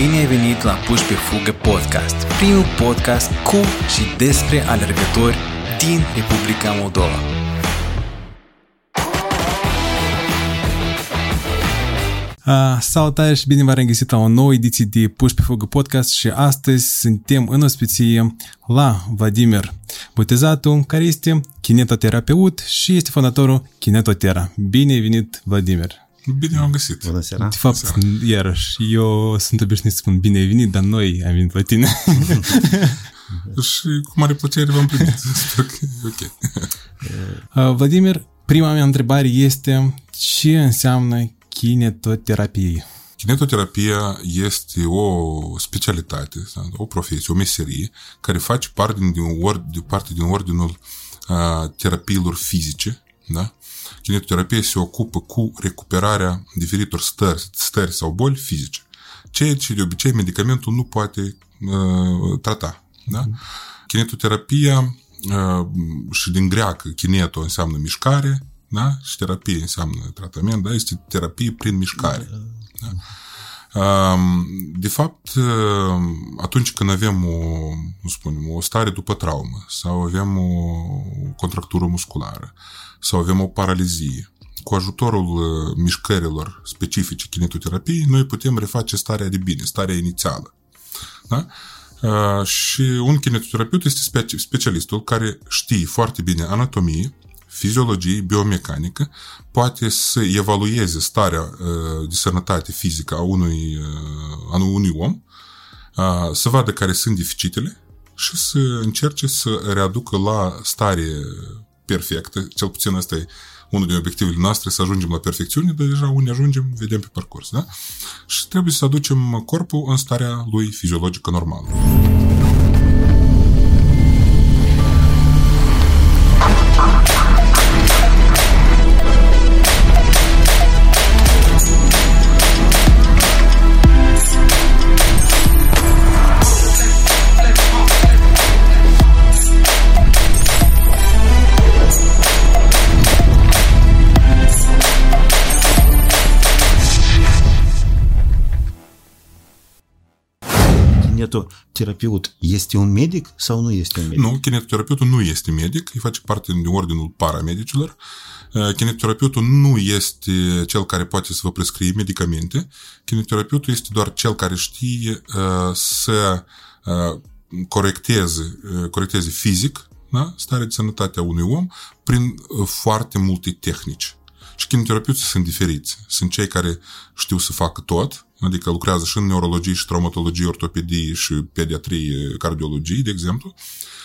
Bine ai venit la Puși pe Fugă Podcast, primul podcast cu și despre alergători din Republica Moldova. Uh, salutare și bine v-am găsit la o nouă ediție de Puși pe Fugă Podcast și astăzi suntem în ospiție la Vladimir Botezatu, care este kinetoterapeut și este fondatorul Kinetotera. Bine ai venit, Vladimir! Bine am găsit. Bună seara. De fapt, seara. iarăși, eu sunt obișnuit să spun bine ai venit, dar noi am venit la tine. Și cu mare plăcere v-am primit. Sper că e ok. Uh, Vladimir, prima mea întrebare este ce înseamnă kinetoterapie? Kinetoterapia este o specialitate, o profesie, o meserie care face parte din, ord, de parte din ordinul uh, terapiilor fizice. Da? Kinetoterapia se ocupă cu recuperarea diferitor stări, stări sau boli fizice. Ceea ce de obicei medicamentul nu poate uh, trata. Da? Kinetoterapia uh, și din greacă kineto înseamnă mișcare, da? și terapie înseamnă tratament, da? este terapie prin mișcare. Da? Um, De fapt, uh, atunci când avem o, nu spunem, o stare după traumă sau avem o contractură musculară sau avem o paralizie, cu ajutorul uh, mișcărilor specifice kinetoterapiei, noi putem reface starea de bine, starea inițială. Da? Uh, și un kinetoterapeut este speci- specialistul care știe foarte bine anatomie, fiziologie, biomecanică, poate să evalueze starea uh, de sănătate fizică a unui, uh, a unui om, uh, să vadă care sunt deficitele și să încerce să readucă la stare perfectă, cel puțin asta e unul din obiectivele noastre, să ajungem la perfecțiune, dar deja unde ajungem, vedem pe parcurs. Da? Și trebuie să aducem corpul în starea lui fiziologică normală. Kinetoterapeut este un medic sau nu este un medic? Nu, kinetoterapeutul nu este medic, îi face parte din ordinul paramedicilor. Uh, Kinetoterapeutul nu este cel care poate să vă prescrie medicamente. Kinetoterapeutul este doar cel care știe uh, să uh, corecteze, uh, corecteze fizic da? starea de sănătate a unui om prin uh, foarte multe tehnici. Și kinetoterapeuții sunt diferiți. Sunt cei care știu să facă tot, adică lucrează și în neurologie, și traumatologie, ortopedie, și pediatrie, cardiologie, de exemplu.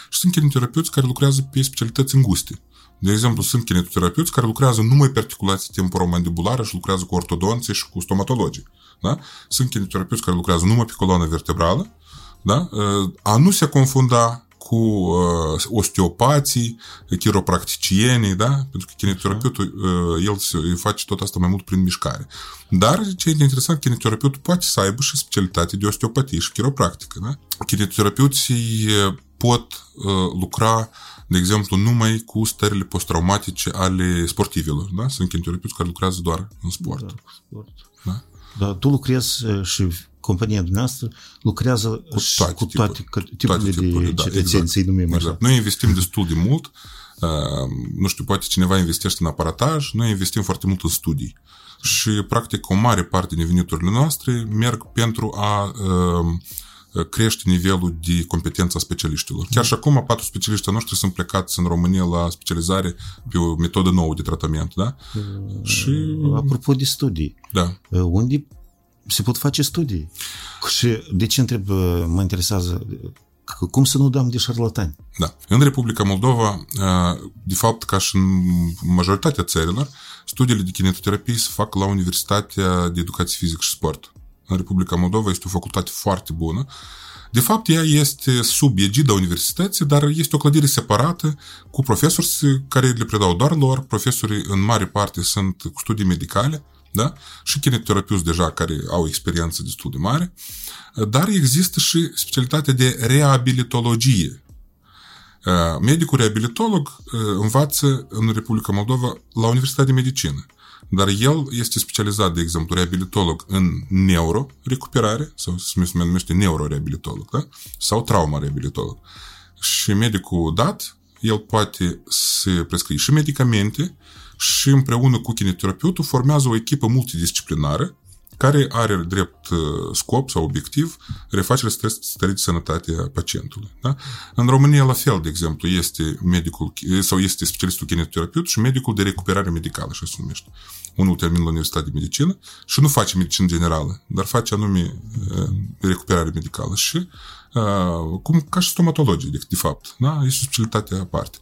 Și sunt kinetoterapeuți care lucrează pe specialități înguste. De exemplu, sunt kinetoterapeuți care lucrează numai pe articulație temporomandibulară și lucrează cu ortodonții și cu stomatologii. Da? Sunt kinetoterapeuți care lucrează numai pe coloana vertebrală. Da? A nu se confunda cu uh, osteopații, chiropracticienii, da? Pentru că kinetoterapeutul, uh, el se, el face tot asta mai mult prin mișcare. Dar ce e interesant, kinetoterapeutul poate să aibă și specialitate de osteopatie și chiropractică, da? Kinetoterapeuții pot uh, lucra, de exemplu, numai cu stările post-traumatice ale sportivilor, da? Sunt kinetoterapeuți care lucrează doar în sport. Da, cu sport. Da? Dar tu lucrezi uh, și compania dumneavoastră lucrează cu Cu toate, cu toate tipuri- tipurile, toate tipurile, de da, cetățeni, exact. să-i numim așa. Exact. Noi investim destul de mult. Uh, nu știu, poate cineva investește în aparataj, noi investim foarte mult în studii. Și, practic, o mare parte din veniturile noastre merg pentru a uh, crește nivelul de competență a specialiștilor. Chiar și acum, patru specialiști ai noștri sunt plecați în România la specializare pe o metodă nouă de tratament, da? Și, Apropo de studii, da, uh, unde se pot face studii? Și de ce întreb, uh, mă interesează, că- cum să nu dăm de șarlatani? Da. În Republica Moldova, uh, de fapt, ca și în majoritatea țărilor, studiile de kinetoterapie se fac la Universitatea de Educație Fizică și Sport. În Republica Moldova este o facultate foarte bună. De fapt, ea este sub egida universității, dar este o clădire separată cu profesori care le predau doar lor. Profesorii, în mare parte, sunt cu studii medicale, da? și kinetoterapeuți deja care au experiență destul de mare. Dar există și specialitatea de reabilitologie. Medicul reabilitolog învață în Republica Moldova la Universitatea de Medicină. Dar el este specializat, de exemplu, reabilitolog în neurorecuperare, sau se numește neuroreabilitolog, da? sau trauma reabilitolog. Și medicul dat, el poate să prescrie și medicamente și împreună cu kinetoterapeutul formează o echipă multidisciplinară care are drept uh, scop sau obiectiv refacerea stării de sănătate a pacientului. Da? În România, la fel, de exemplu, este medicul sau este specialistul kinetoterapeut și medicul de recuperare medicală, așa se numește. Unul termină la Universitatea de Medicină și nu face medicină generală, dar face anume uh, recuperare medicală și uh, cum ca și stomatologie, de, de fapt. Da? Este o specialitate aparte.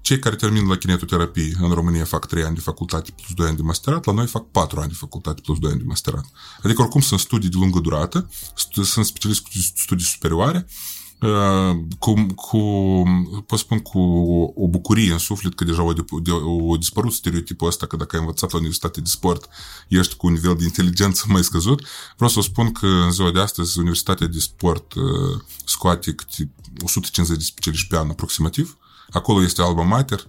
Cei care termină la kinetoterapie în România fac 3 ani de facultate plus 2 ani de masterat, la noi fac 4 ani de facultate plus 2 ani de masterat. Adică oricum sunt studii de lungă durată, sunt specialiști cu studii superioare, cu, cu, pot spun, cu o bucurie în suflet că deja au, dispărut stereotipul ăsta că dacă ai învățat la Universitate de Sport ești cu un nivel de inteligență mai scăzut. Vreau să spun că în ziua de astăzi Universitatea de Sport scoate 150 de specialiști pe an aproximativ Acolo este alba mater,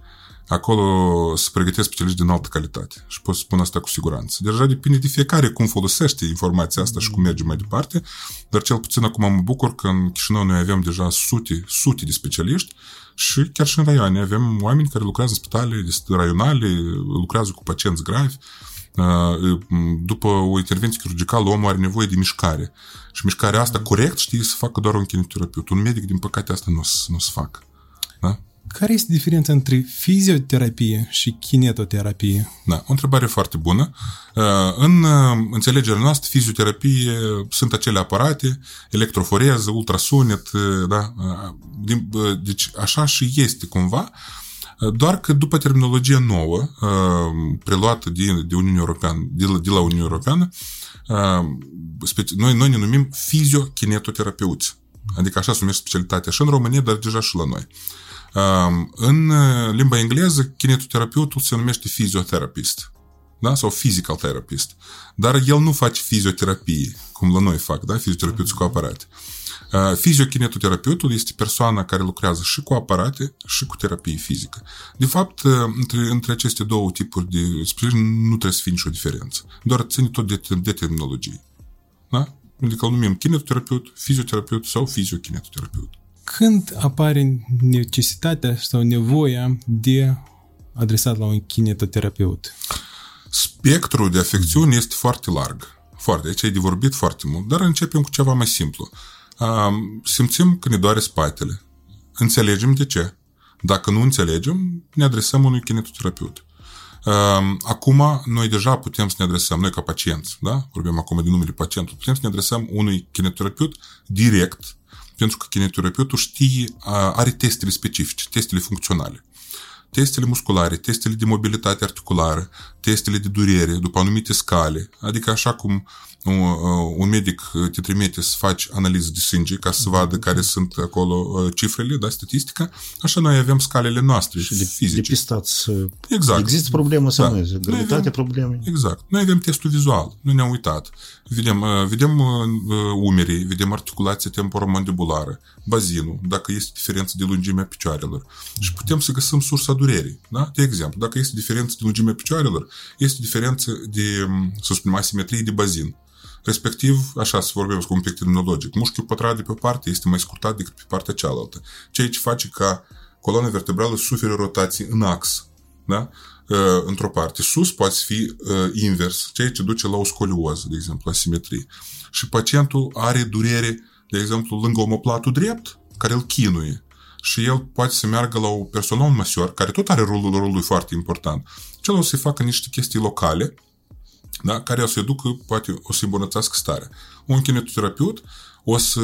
acolo se pregătesc specialiști din altă calitate. Și pot spune asta cu siguranță. Deja depinde de fiecare cum folosește informația asta și cum merge mai departe, dar cel puțin acum mă bucur că în Chișinău noi avem deja sute, sute de specialiști și chiar și în raioane avem oameni care lucrează în spitale raionale, lucrează cu pacienți gravi, după o intervenție chirurgicală, omul are nevoie de mișcare. Și mișcarea asta corect știe să facă doar un kinetoterapeut. Un medic, din păcate, asta nu o să, nu să facă. Da? Care este diferența între fizioterapie și kinetoterapie? Da, o întrebare foarte bună. Uh, în uh, înțelegerea noastră, fizioterapie sunt acele aparate, electroforeză, ultrasunet, uh, da? Deci așa și este cumva, doar că după terminologia nouă, preluată de, de Uniunea Europeană, de la, de la Uniunea Europeană, noi, noi ne numim fiziokinetoterapeuți. Adică așa se numește specialitatea și în România, dar deja și la noi. În uh, limba engleză, kinetoterapeutul se numește fizioterapist. Da? Sau physical therapist. Dar el nu face fizioterapie, cum la noi fac, da? fizioterapeuți cu aparate. Uh, fiziokinetoterapeutul este persoana care lucrează și cu aparate și cu terapie fizică. De fapt, uh, între, între aceste două tipuri de sprijin nu trebuie să fie nicio diferență. Doar ține tot de, de terminologie. Da? Adică îl numim kinetoterapeut, fizioterapeut sau fiziokinetoterapeut când apare necesitatea sau nevoia de adresat la un kinetoterapeut? Spectrul de afecțiuni este foarte larg. Foarte. Aici ai de vorbit foarte mult, dar începem cu ceva mai simplu. Simțim că ne doare spatele. Înțelegem de ce. Dacă nu înțelegem, ne adresăm unui kinetoterapeut. Acum, noi deja putem să ne adresăm, noi ca pacienți, da? vorbim acum de numele pacientului, putem să ne adresăm unui kinetoterapeut direct pentru că kinetoterapeutul știe, are testele specifice, testele funcționale. Testele musculare, testele de mobilitate articulară, testele de durere, după anumite scale, adică așa cum un medic te trimite să faci analiză de sânge ca să vadă care sunt acolo cifrele, da, statistica, așa noi avem scalele noastre și de, fizice. Depistați. Exact. Există problemă sau da. nu? Gravitatea problemei. Exact. Noi avem testul vizual. Nu ne-am uitat. Vedem, vedem umerii, vedem articulația temporomandibulară, bazinul, dacă este diferență de lungimea picioarelor. Și putem să găsim sursa durerii. Da? De exemplu, dacă este diferență de lungimea picioarelor, este diferență de, să spunem, asimetrie de bazin. Respectiv, așa să vorbim cu un pic terminologic, mușchiul pătrat de pe parte este mai scurtat decât pe partea cealaltă, ceea ce face ca coloana vertebrală suferă rotații în ax. Da? Uh, într-o parte. Sus poate fi uh, invers, ceea ce duce la o scolioză, de exemplu, asimetrie. Și pacientul are durere, de exemplu, lângă omoplatul drept, care îl chinuie. Și el poate să meargă la o personal măsior, care tot are rolul, rolul foarte important. Cel o să facă niște chestii locale, da? care o să-i ducă, poate o să-i îmbunătățească starea. Un kinetoterapeut o să,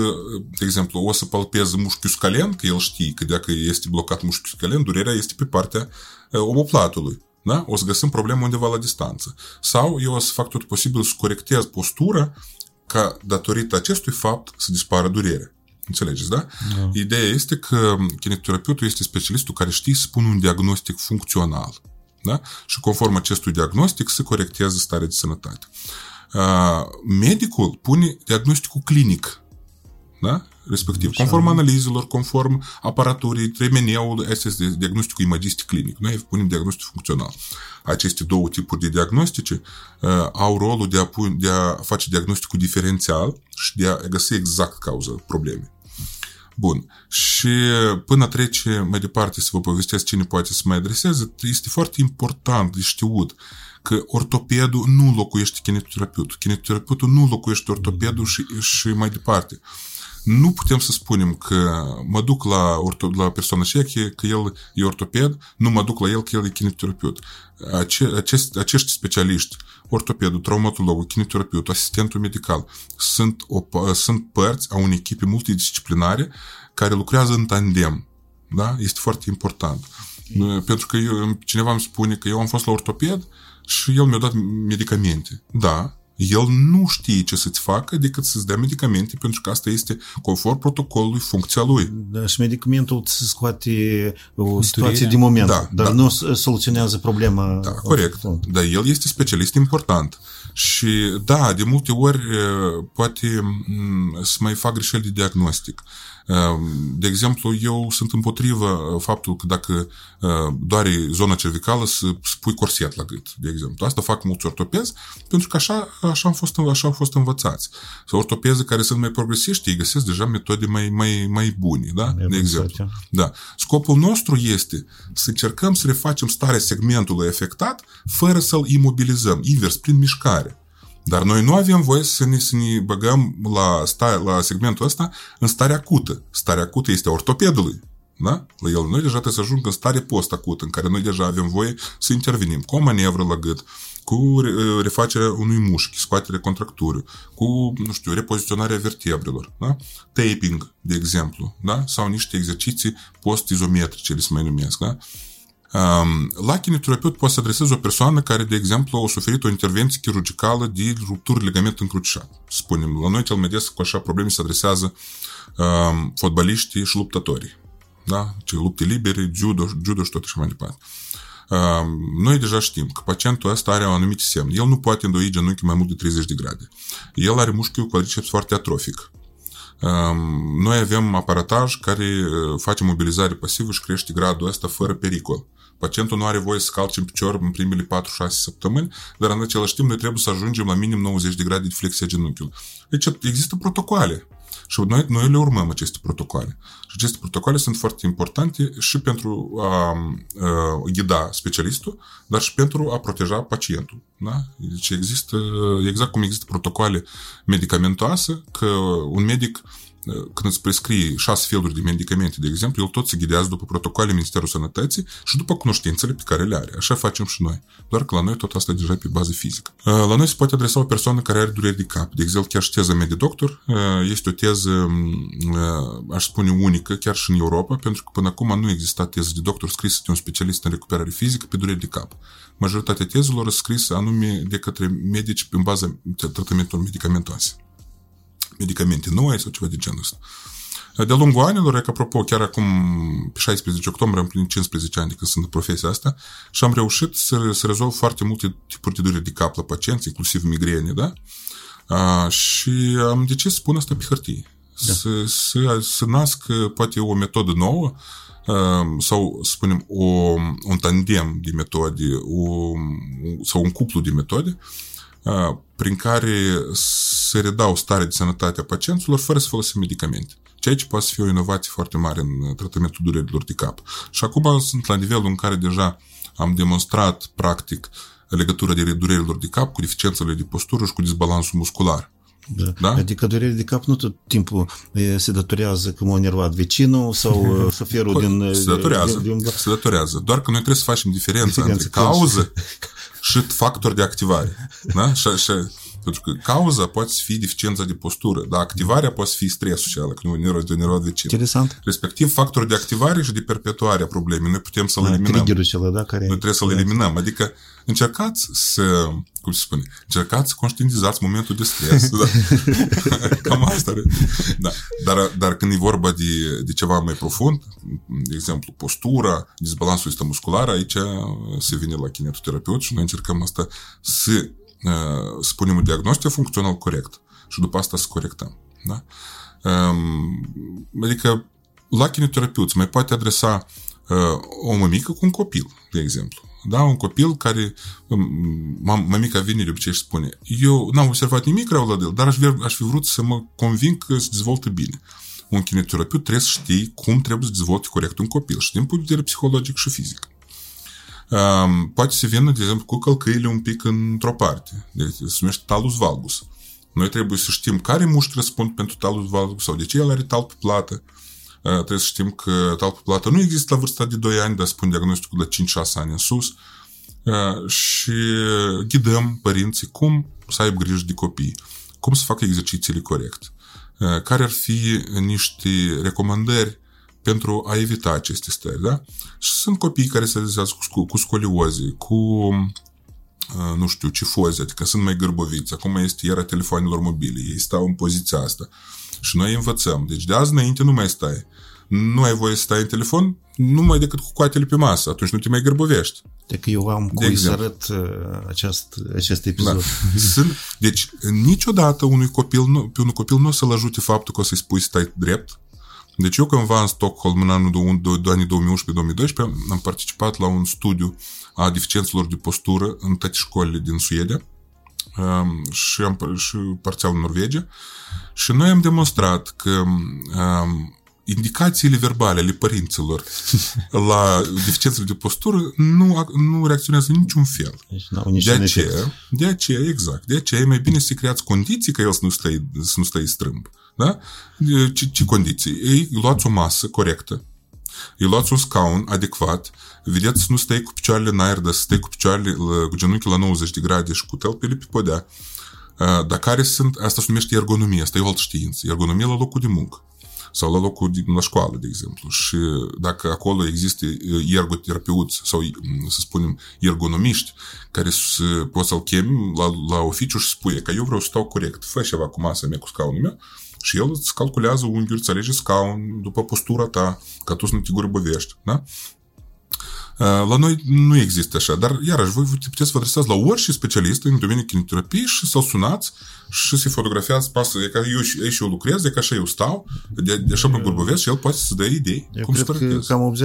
de exemplu, o să palpeze mușchiul scalen, că el știe că dacă este blocat mușchiul scalen, durerea este pe partea omoplatului. Da? O să găsim probleme undeva la distanță. Sau eu o să fac tot posibil să corectez postura ca datorită acestui fapt să dispară durerea. Înțelegeți, da? da? Ideea este că kinetoterapeutul este specialistul care știe să pună un diagnostic funcțional. Da? Și conform acestui diagnostic se corectează starea de sănătate. Medicul pune diagnosticul clinic. Da? Respectiv, conform analizelor, conform aparaturii, tremeneul, asta este diagnosticul imagistic clinic. Noi punem diagnostic funcțional. Aceste două tipuri de diagnostice uh, au rolul de a, pun, de a face diagnosticul diferențial și de a găsi exact cauza problemei. Bun. Și până trece mai departe să vă povestesc cine poate să mai adreseze, este foarte important de știut că ortopedul nu locuiește kinetoterapeutul. Kinetoterapeutul nu locuiește ortopedul și, și mai departe. Nu putem să spunem că mă duc la, orto, la persoana șeche, că el e ortoped, nu mă duc la el că el e kinetoterapeut. Ace, acest, acești specialiști, ortopedul, traumatologul, kinetoterapeutul, asistentul medical, sunt, o, sunt părți a unei echipe multidisciplinare care lucrează în tandem. Da? Este foarte important. Okay. Pentru că eu, cineva îmi spune că eu am fost la ortoped și el mi-a dat medicamente. Da, el nu știe ce să-ți facă decât să-ți dea medicamente, pentru că asta este conform protocolului, funcția lui. Da, și medicamentul îți scoate o situație de moment, da, dar da. nu soluționează problema. Da, corect. Dar el este specialist important. Și da, de multe ori poate să mai fac greșeli de diagnostic. Ehm, de exemplu, eu sunt împotrivă uh, faptul că dacă uh, doare zona cervicală să spui corset la gât, de exemplu. Asta fac mulți ortopezi pentru că așa, așa, am fost, așa au fost învățați. Sau ortopezi care sunt mai progresiști, ei găsesc deja metode mai, mai, mai bune, da? de exemplu. Da. Scopul nostru este să încercăm să refacem starea segmentului afectat fără să-l imobilizăm, invers, prin mișcare. Dar noi nu avem voie să ne, să ne băgăm la, sta, la segmentul ăsta în stare acută. Starea acută este ortopedului. Da? La el noi deja trebuie să ajungă în stare post-acută, în care noi deja avem voie să intervenim cu o manevră la gât, cu refacerea unui mușchi, scoaterea contracturii, cu, nu știu, repoziționarea vertebrelor, da? taping, de exemplu, da? sau niște exerciții post-izometrice, le se mai numesc. Da? La kinetoterapeut poate să adresezi o persoană care, de exemplu, a suferit o intervenție chirurgicală de rupturi ligament încrucișat. Spunem, la noi cel mai des cu așa probleme se adresează um, fotbaliștii și luptătorii. Da? Ce lupte libere, judo, judo și tot așa mai departe. Um, noi deja știm că pacientul ăsta are un anumit semn. El nu poate îndoi genunchiul mai mult de 30 de grade. El are mușchiul quadriceps foarte atrofic. Um, noi avem aparataj care face mobilizare pasivă și crește gradul ăsta fără pericol. Pacientul nu are voie să calce în picior în primele 4-6 săptămâni, dar în același timp noi trebuie să ajungem la minim 90 de grade de flexie genunchiului. Deci există protocoale. Și noi, noi le urmăm aceste protocoale. Și aceste protocoale sunt foarte importante și pentru a, a ghida specialistul, dar și pentru a proteja pacientul. Da? Deci există, exact cum există protocoale medicamentoase, că un medic când îți prescrie șase feluri de medicamente, de exemplu, el tot se ghidează după protocoale Ministerul Sănătății și după cunoștințele pe care le are. Așa facem și noi. Doar că la noi tot asta e deja pe bază fizică. La noi se poate adresa o persoană care are dureri de cap. De exemplu, chiar și teza mea de doctor este o teză, aș spune, unică, chiar și în Europa, pentru că până acum nu exista teză de doctor scrisă de un specialist în recuperare fizică pe dureri de cap. Majoritatea tezelor sunt scrisă anume de către medici în baza tratamentelor medicamentoase medicamente noi sau ceva de genul ăsta. De-a lungul anilor, că apropo, chiar acum, pe 16 octombrie, am plinit 15 ani de când sunt în profesia asta și am reușit să, să rezolv foarte multe tipuri de dureri de cap la pacienți, inclusiv migrene, da? A, și am decis să pun asta pe hârtie. Da. Să, să, să nasc poate o metodă nouă sau, să spunem, o, un tandem de metode o, sau un cuplu de metode prin care se redau starea de sănătate a pacienților fără să folosim medicamente. Ceea ce poate să fie o inovație foarte mare în tratamentul durerilor de cap. Și acum sunt la nivelul în care deja am demonstrat, practic, legătura de durerilor de cap cu deficiențele de postură și cu disbalansul muscular. Da. da? Adică durerea de cap nu tot timpul se datorează că m-a nervat vecinul sau șoferul păi, din... Se datorează, din, din... se datorează. Doar că noi trebuie să facem diferența, diferența între cauză și factor de activare. Da? Și, și, pentru că cauza poate fi deficiența de postură, dar activarea poate fi stresul și ala, că nu nervul de nervul vecin. Interesant. Respectiv, factorul de activare și de perpetuare a problemei. Noi putem să-l da, eliminăm. Cel, da, care... Noi trebuie să-l eliminăm. Adică încercați să, cum se spune, încercați să conștientizați momentul de stres. da. Cam asta. Da. Dar, dar când e vorba de, de ceva mai profund, de exemplu, postura, dezbalansul ăsta muscular, aici se vine la kinetoterapeut și noi încercăm asta să spunem un diagnostic funcțional corect și după asta să corectăm. Da? Um, adică la kineterapeut mai poate adresa uh, o mămică cu un copil, de exemplu. Da? Un copil care, mămica vine de obicei și spune, eu n-am observat nimic rău la el, dar aș, aș fi vrut să mă conving că se dezvoltă bine. Un kineterapeut trebuie să știi cum trebuie să dezvolte corect un copil și din punct de vedere psihologic și fizic. Um, poate să vină, de exemplu, cu călcăile un pic într-o parte. Deci, se numește talus valgus. Noi trebuie să știm care mușchi răspund pentru talus valgus sau de ce el are talpă plată. Uh, trebuie să știm că talpă plată nu există la vârsta de 2 ani, dar spun diagnosticul de 5-6 ani în sus. Uh, și ghidăm părinții cum să aibă grijă de copii, cum să facă exercițiile corect, uh, care ar fi niște recomandări pentru a evita aceste stări, da? Și sunt copii care se realizează cu, cu scolioze, cu uh, nu știu, cifoze, adică sunt mai gârboviți. Acum este era telefoanelor mobile, ei stau în poziția asta. Și noi învățăm. Deci de azi înainte nu mai stai. Nu ai voie să stai în telefon numai decât cu coatele pe masă. Atunci nu te mai gârbovești. Deci eu am de cui să arăt uh, acest, acest episod. Da. Sunt, deci niciodată unui copil, nu, pe unui copil nu o să-l ajute faptul că o să-i spui stai drept, deci eu cândva în Stockholm, în anul de anii 2011-2012, am participat la un studiu a deficiențelor de postură în toate școlile din Suedia um, și, am, și parțial în Norvegia și noi am demonstrat că um, indicațiile verbale ale părinților la deficiențele de postură nu, nu reacționează în niciun fel. Deci, de aceea, de aceea, exact, de aceea e mai bine să creați condiții ca el să nu stai, să nu stai strâmb. Da? Ce, ce condiții? Ei luați o masă corectă, îi luați un scaun adecvat, vedeți să nu stai cu picioarele în aer, dar să stai cu picioarele, cu genunchii la 90 de grade și cu tălpile pe podea. Dar care sunt, asta se numește ergonomie, asta e o altă știință, ergonomie la locul de muncă sau la locul din, la școală, de exemplu. Și dacă acolo există ergoterapeuți sau, să spunem, ergonomiști, care să, poți să-l chemi la, la oficiu și spune că eu vreau să stau corect, fă ceva cu masa mea, cu scaunul meu, și el îți calculează unghiuri, îți alege scaun după postura ta, ca tu să nu te gurbovești. Da? La noi nu există așa, dar iarăși voi puteți să vă adresați la orice specialist în domeniul kineterapiei și să-l sunați și să-i fotografiați pasă. E ca eu, eu și eu lucrez, e ca așa eu stau, de, de așa mă burbovesc și el poate să dea idei. Eu cum cred că cam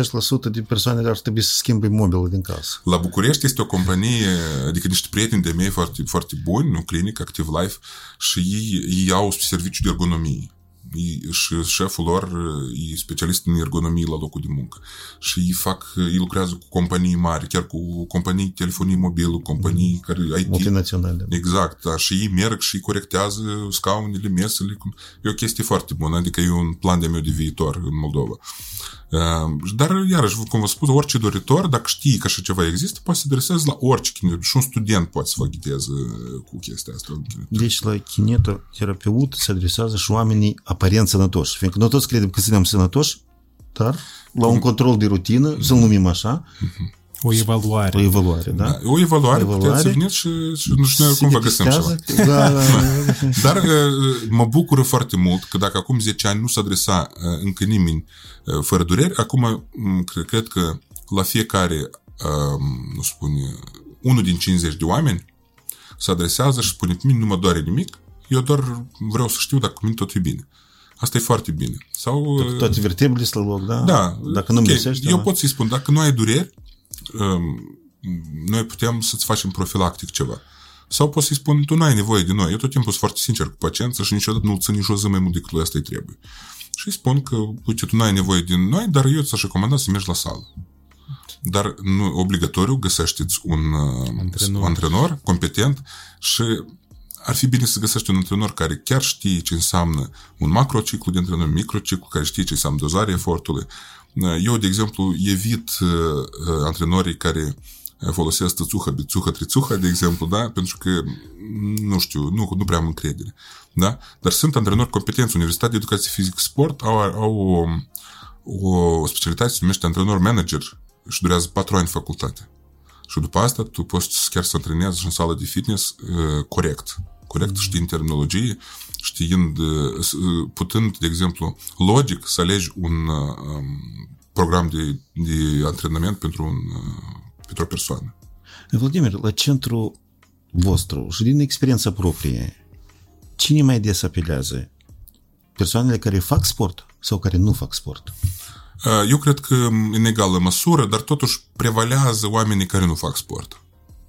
80% din persoane ar trebui să schimbe mobilul din casă. La București este o companie, adică niște prieteni de mei foarte, foarte buni, un clinic, Active Life, și ei, ei au serviciu de ergonomie și șeful lor e specialist în ergonomie la locul de muncă. Și ei fac, ei lucrează cu companii mari, chiar cu companii telefonii mobilă, companii mm. care IT. Multinaționale. Exact, da. Și ei merg și corectează scaunele, mesele. E o chestie foarte bună, adică e un plan de meu de viitor în Moldova. Ehm, dar, iarăși, cum vă spun, orice doritor, dacă știi că așa ceva există, poate să se adreseze la orice kineto. Și un student poate să vă ghideze cu chestia asta. Deci, la kinetoterapeut se adresează și oamenii aparent sănătoși. Fiindcă noi toți credem că suntem sănătoși, dar la un control de rutină, să-l numim așa, o evaluare. O evaluare, da? da o evaluare, evaluare puteți să veniți și, și nu știu cum vă găsim ceva. Da, da, da. Dar uh, mă bucură foarte mult că dacă acum 10 ani nu s-a adresa uh, încă nimeni uh, fără dureri, acum cred că la fiecare, um, nu spune, unul din 50 de oameni se adresează și spune, mine nu mă doare nimic, eu doar vreau să știu dacă cu mine tot e bine. Asta e foarte bine. Sau, toate vertebrele la loc, da? Da. Dacă nu okay. găsești, Eu da. pot să-i spun, dacă nu ai dureri, um, noi putem să-ți facem profilactic ceva. Sau poți să-i spun, tu nu ai nevoie de noi. Eu tot timpul sunt foarte sincer cu paciența și niciodată nu-l țin nici o zi mai mult decât lui asta îi trebuie. Și îi spun că, uite, tu nu ai nevoie de noi, dar eu ți-aș recomanda să mergi la sală. Dar nu, obligatoriu găsește-ți un uh, antrenor. antrenor competent și ar fi bine să găsești un antrenor care chiar știe ce înseamnă un macrociclu de antrenament, microciclu, care știe ce înseamnă dozarea efortului. Eu, de exemplu, evit uh, uh antrenorii care folosesc tățuhă, bițuhă, trițuhă, de exemplu, da? pentru că, nu știu, nu, nu prea am încredere. Da? Dar sunt antrenori competenți. Universitatea de Educație Fizic Sport au, au o, o specialitate, se numește antrenor manager și durează patru ani facultate. Și după asta tu poți chiar să antrenezi în sală de fitness uh, corect. Corect, mm. știind terminologie, știind, uh, uh, putând, de exemplu, logic să alegi un uh, um, program de, de antrenament pentru, un, uh, pentru o persoană. Vladimir, la centru vostru și din experiența proprie, cine mai des apelează? persoanele care fac sport sau care nu fac sport? Eu cred că în egală măsură, dar totuși prevalează oamenii care nu fac sport.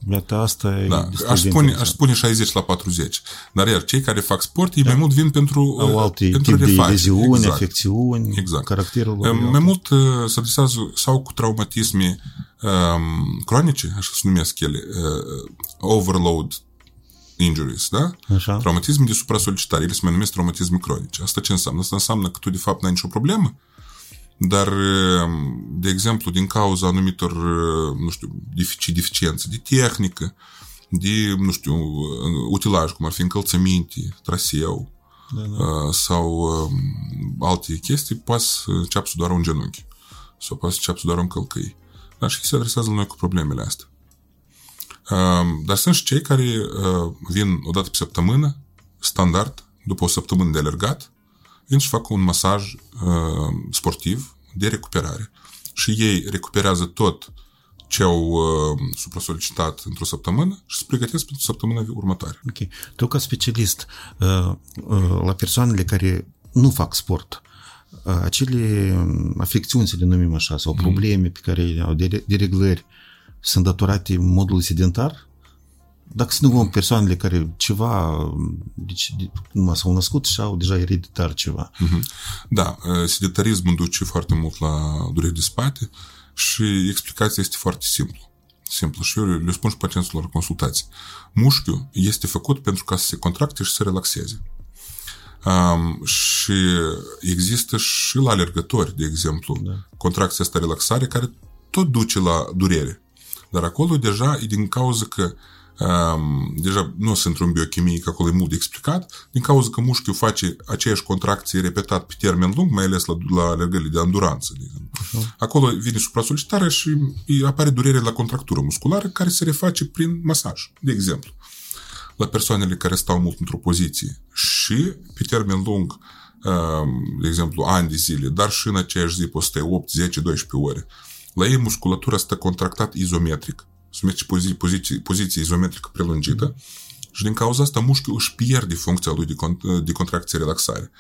Iată, asta e Da, aș spune, aș spune 60 la 40. Dar iar cei care fac sport, ei mai mult vin pentru Au alte pentru tip de refacere. leziuni, exact. afecțiuni, Exact. caracterul lor. e Mai mult uh, se adresează sau cu traumatisme um, cronice, așa se numesc ele, uh, overload injuries, da? Așa. Traumatisme de supra-solicitare, ele se mai numesc traumatisme cronice. Asta ce înseamnă? Asta înseamnă că tu de fapt n-ai nicio problemă, dar, uh, de exemplu, din cauza anumitor, uh, nu știu, defici, deficiențe de tehnică, de, nu știu, uh, utilaj, cum ar fi încălțăminte, traseu, Da, da. uh, sau uh, alte chestii, poate să înceapă să doară un genunchi sau poate să înceapă să doară un călcăi. Dar și se adresează la noi cu problemele astea. Uh, dar sunt și cei care uh, vin o dată pe săptămână, standard, după o săptămână de alergat, vin și fac un masaj uh, sportiv de recuperare. Și ei recuperează tot ce au uh, supra-solicitat într-o săptămână și se pregătesc pentru săptămâna următoare. Ok. Tu ca specialist, uh, uh, la persoanele care nu fac sport, uh, acele um, afecțiuni, să le numim așa, sau probleme pe care au de- dereglări, sunt datorate modului sedentar? Dacă să nu luăm persoanele care ceva, deci de- numai s-au născut și au deja ereditar ceva. Da, uh, sedentarismul duce foarte mult la dureri de spate și explicația este foarte simplă. Simplă. Și eu le le spun și pacienților la consultații. Mușchiul este făcut pentru ca să se contracte și să relaxeze. Um, și există și la alergători, de exemplu, da. contracția asta relaxare care tot duce la durere. Dar acolo deja e din cauza că um, deja nu sunt într-un biochimie, că acolo e mult de explicat, din cauza că mușchiul face aceeași contracție repetat pe termen lung, mai ales la, la alergările de anduranță, de exemplu. Acolo vine supra-solicitarea și îi apare durere la contractură musculară care se reface prin masaj, de exemplu la persoanele care stau mult într-o poziție și pe termen lung, um, de exemplu, ani de zile, dar și în aceeași zi poți stai 8, 10, 12 ore. La ei musculatura stă contractat izometric, se numește poziție, poziție, poziție izometrică prelungită și din cauza asta mușchiul își pierde funcția lui de, con- de contracție-relaxare.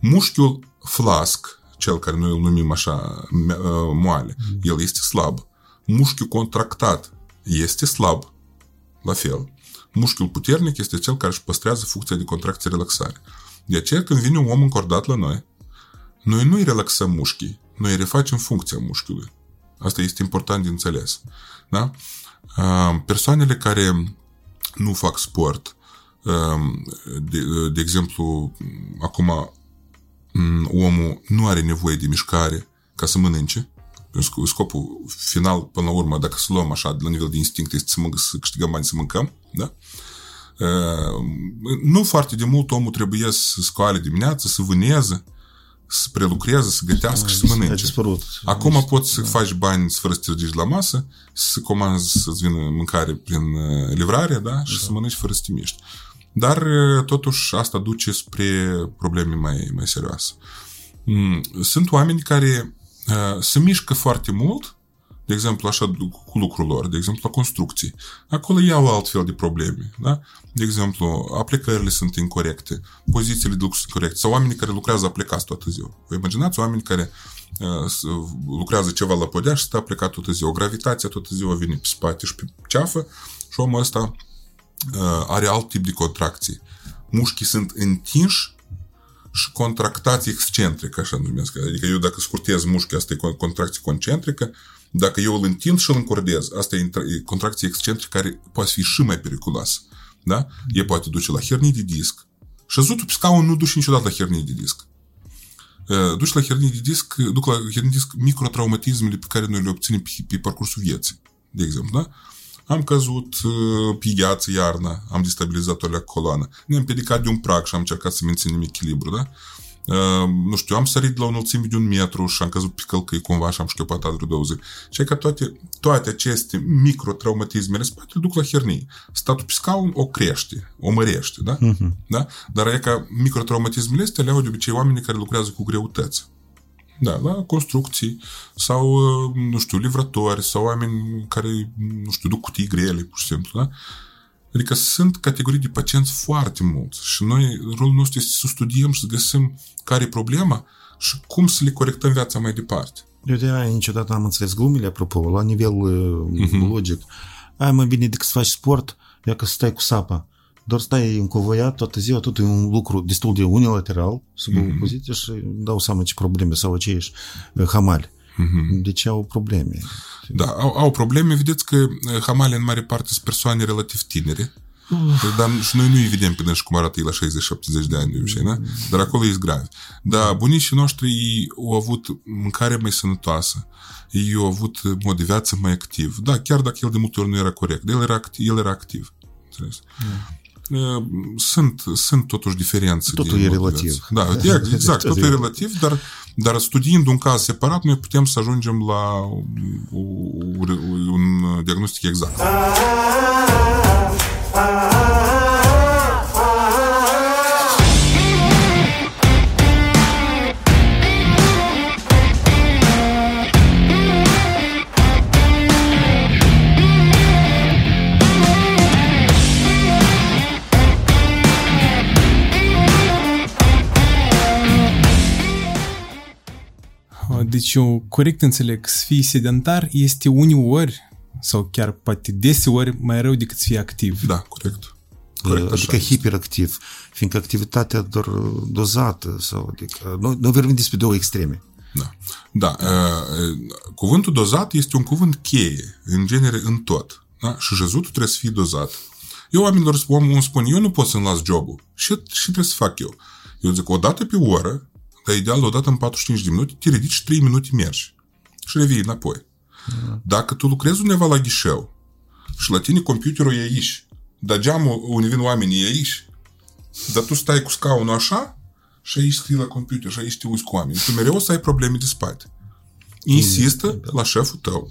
Mușchiul flasc, cel care noi îl numim așa me- uh, moale, el este slab. Mușchiul contractat este slab, la fel. Mușchiul puternic este cel care își păstrează funcția de contracție-relaxare. De aceea, când vine un om încordat la noi, noi nu îi relaxăm mușchii, noi îi refacem funcția mușchiului. Asta este important de înțeles. Da? Uh, Persoanele care nu fac sport, uh, de, de exemplu, acum mm, omul nu are nevoie de mișcare ca să mănânce, Sc- scopul final, până la urmă, dacă să luăm așa, de la nivel de instinct, este să, mânc, să câștigăm bani, să mâncăm, da? Uh, nu foarte de mult omul trebuie să scoale dimineața, să vâneze, să prelucreze, să gătească și să A mănânce. dispărut. Acum poți să faci bani fără să te ridici la masă, să comanzi să-ți vină mâncare prin uh, livrare, da? Și să mănânci fără să te miști. Dar, uh, totuși, asta duce spre probleme mai, mai serioase. Mm, Sunt oameni care uh, se mișcă foarte mult, de exemplu, așa cu lucrul lor, de exemplu, la construcții. Acolo iau altfel de probleme, da? De exemplu, aplicările sunt incorrecte, pozițiile de lucru sunt incorrecte, sau oamenii care lucrează aplicați toată ziua. Vă imaginați oameni care uh, s- lucrează ceva la podea și stă aplicat toată ziua. Gravitația toată ziua vine pe spate și pe ceafă și omul ăsta uh, are alt tip de contracții. Mușchii sunt întinși și contractați excentric, așa numesc. Adică eu dacă scurtez mușchii, asta e con- contracție concentrică, dacă eu îl întind și îl încordez, asta e intra- e contracție excentrică care poate fi și mai periculoasă. Da? E poate duce la hernii de disc. Șăzutul pe scaun nu duce niciodată la hernii de disc. Uh, Duce la hernii de disc, duc la hernii de disc microtraumatismele pe care noi le obținem pe, pe parcursul vieții. De exemplu, da? Am căzut uh, pe gheață iarna, am destabilizat o coloană, ne-am pedicat de un prag și am încercat să menținem echilibru, da? Uh, nu știu, am sărit la o înălțime de un metru și am căzut pe călcăi cumva și am șchiopat vreo două zile. Și că toate, toate aceste microtraumatismele spate duc la hernii. Statul pe scaun o crește, o mărește, da? Uh-huh. da? Dar e ca microtraumatismele astea le au de obicei oamenii care lucrează cu greutăți. Da, la construcții sau, nu știu, livrători sau oameni care, nu știu, duc cutii grele, pur și simplu, da? Adică sunt categorii de pacienți foarte mulți și noi, rolul nostru este să studiem și să găsim care e problema și cum să le corectăm viața mai departe. Eu de aia niciodată am înțeles glumele, apropo, la nivel uh, Mhm. logic. Ai mai bine decât să faci sport, ia că stai cu sapa. Doar stai încovoiat toată ziua, tot e un lucru destul de unilateral, sub Mhm. o poziție și îmi dau seama ce probleme sau aceiași uh, hamali. Mhm. De ce au probleme? Da, au, au probleme. Vedeți că eh, hamale în mare parte sunt persoane relativ tinere. Dar și noi nu-i vedem pe dânsi cum arată ei la 60-70 de ani de obicei, da? Dar acolo e grav. Dar bunicii noștri ei au avut mâncare mai sănătoasă. Ei au avut mod de viață mai activ. Da, chiar dacă el de multe ori nu era corect, dar el era activ. El era activ. Înțeles? Eh, Sunt, sunt totuși diferențe. Totul de e mod de relativ. viață. Da, e- exact, totul e relativ, dar, dar studiind un caz separat, noi putem să ajungem la un, un diagnostic exact. Deci eu corect înțeleg, să fii sedentar este uneori sau chiar poate deseori mai rău decât să fii activ. Da, corect. Corect, așa adică este. hiperactiv, fiindcă activitatea doar uh, dozată sau adică noi, noi vorbim despre două extreme. Da. Da. uh, Cuvântul dozat este un cuvânt cheie, în genere, în tot. Da? Și jezutul trebuie să fie dozat. Eu oamenilor spun, îmi spun, eu nu pot să-mi las jobul. Și, și trebuie să fac eu. Eu zic, o dată pe oră, dar ideal o dată în 45 de minute, te ridici și 3 minute mergi. Și revii înapoi. Dacă tu lucrezi undeva la ghișeu și la tine computerul e aici, dar geamul unde vin oamenii e aici, dar tu stai cu scaunul așa și aici scrii la computer și aici te uiți cu oameni. Tu mereu o să ai probleme de spate. Insistă la șeful tău.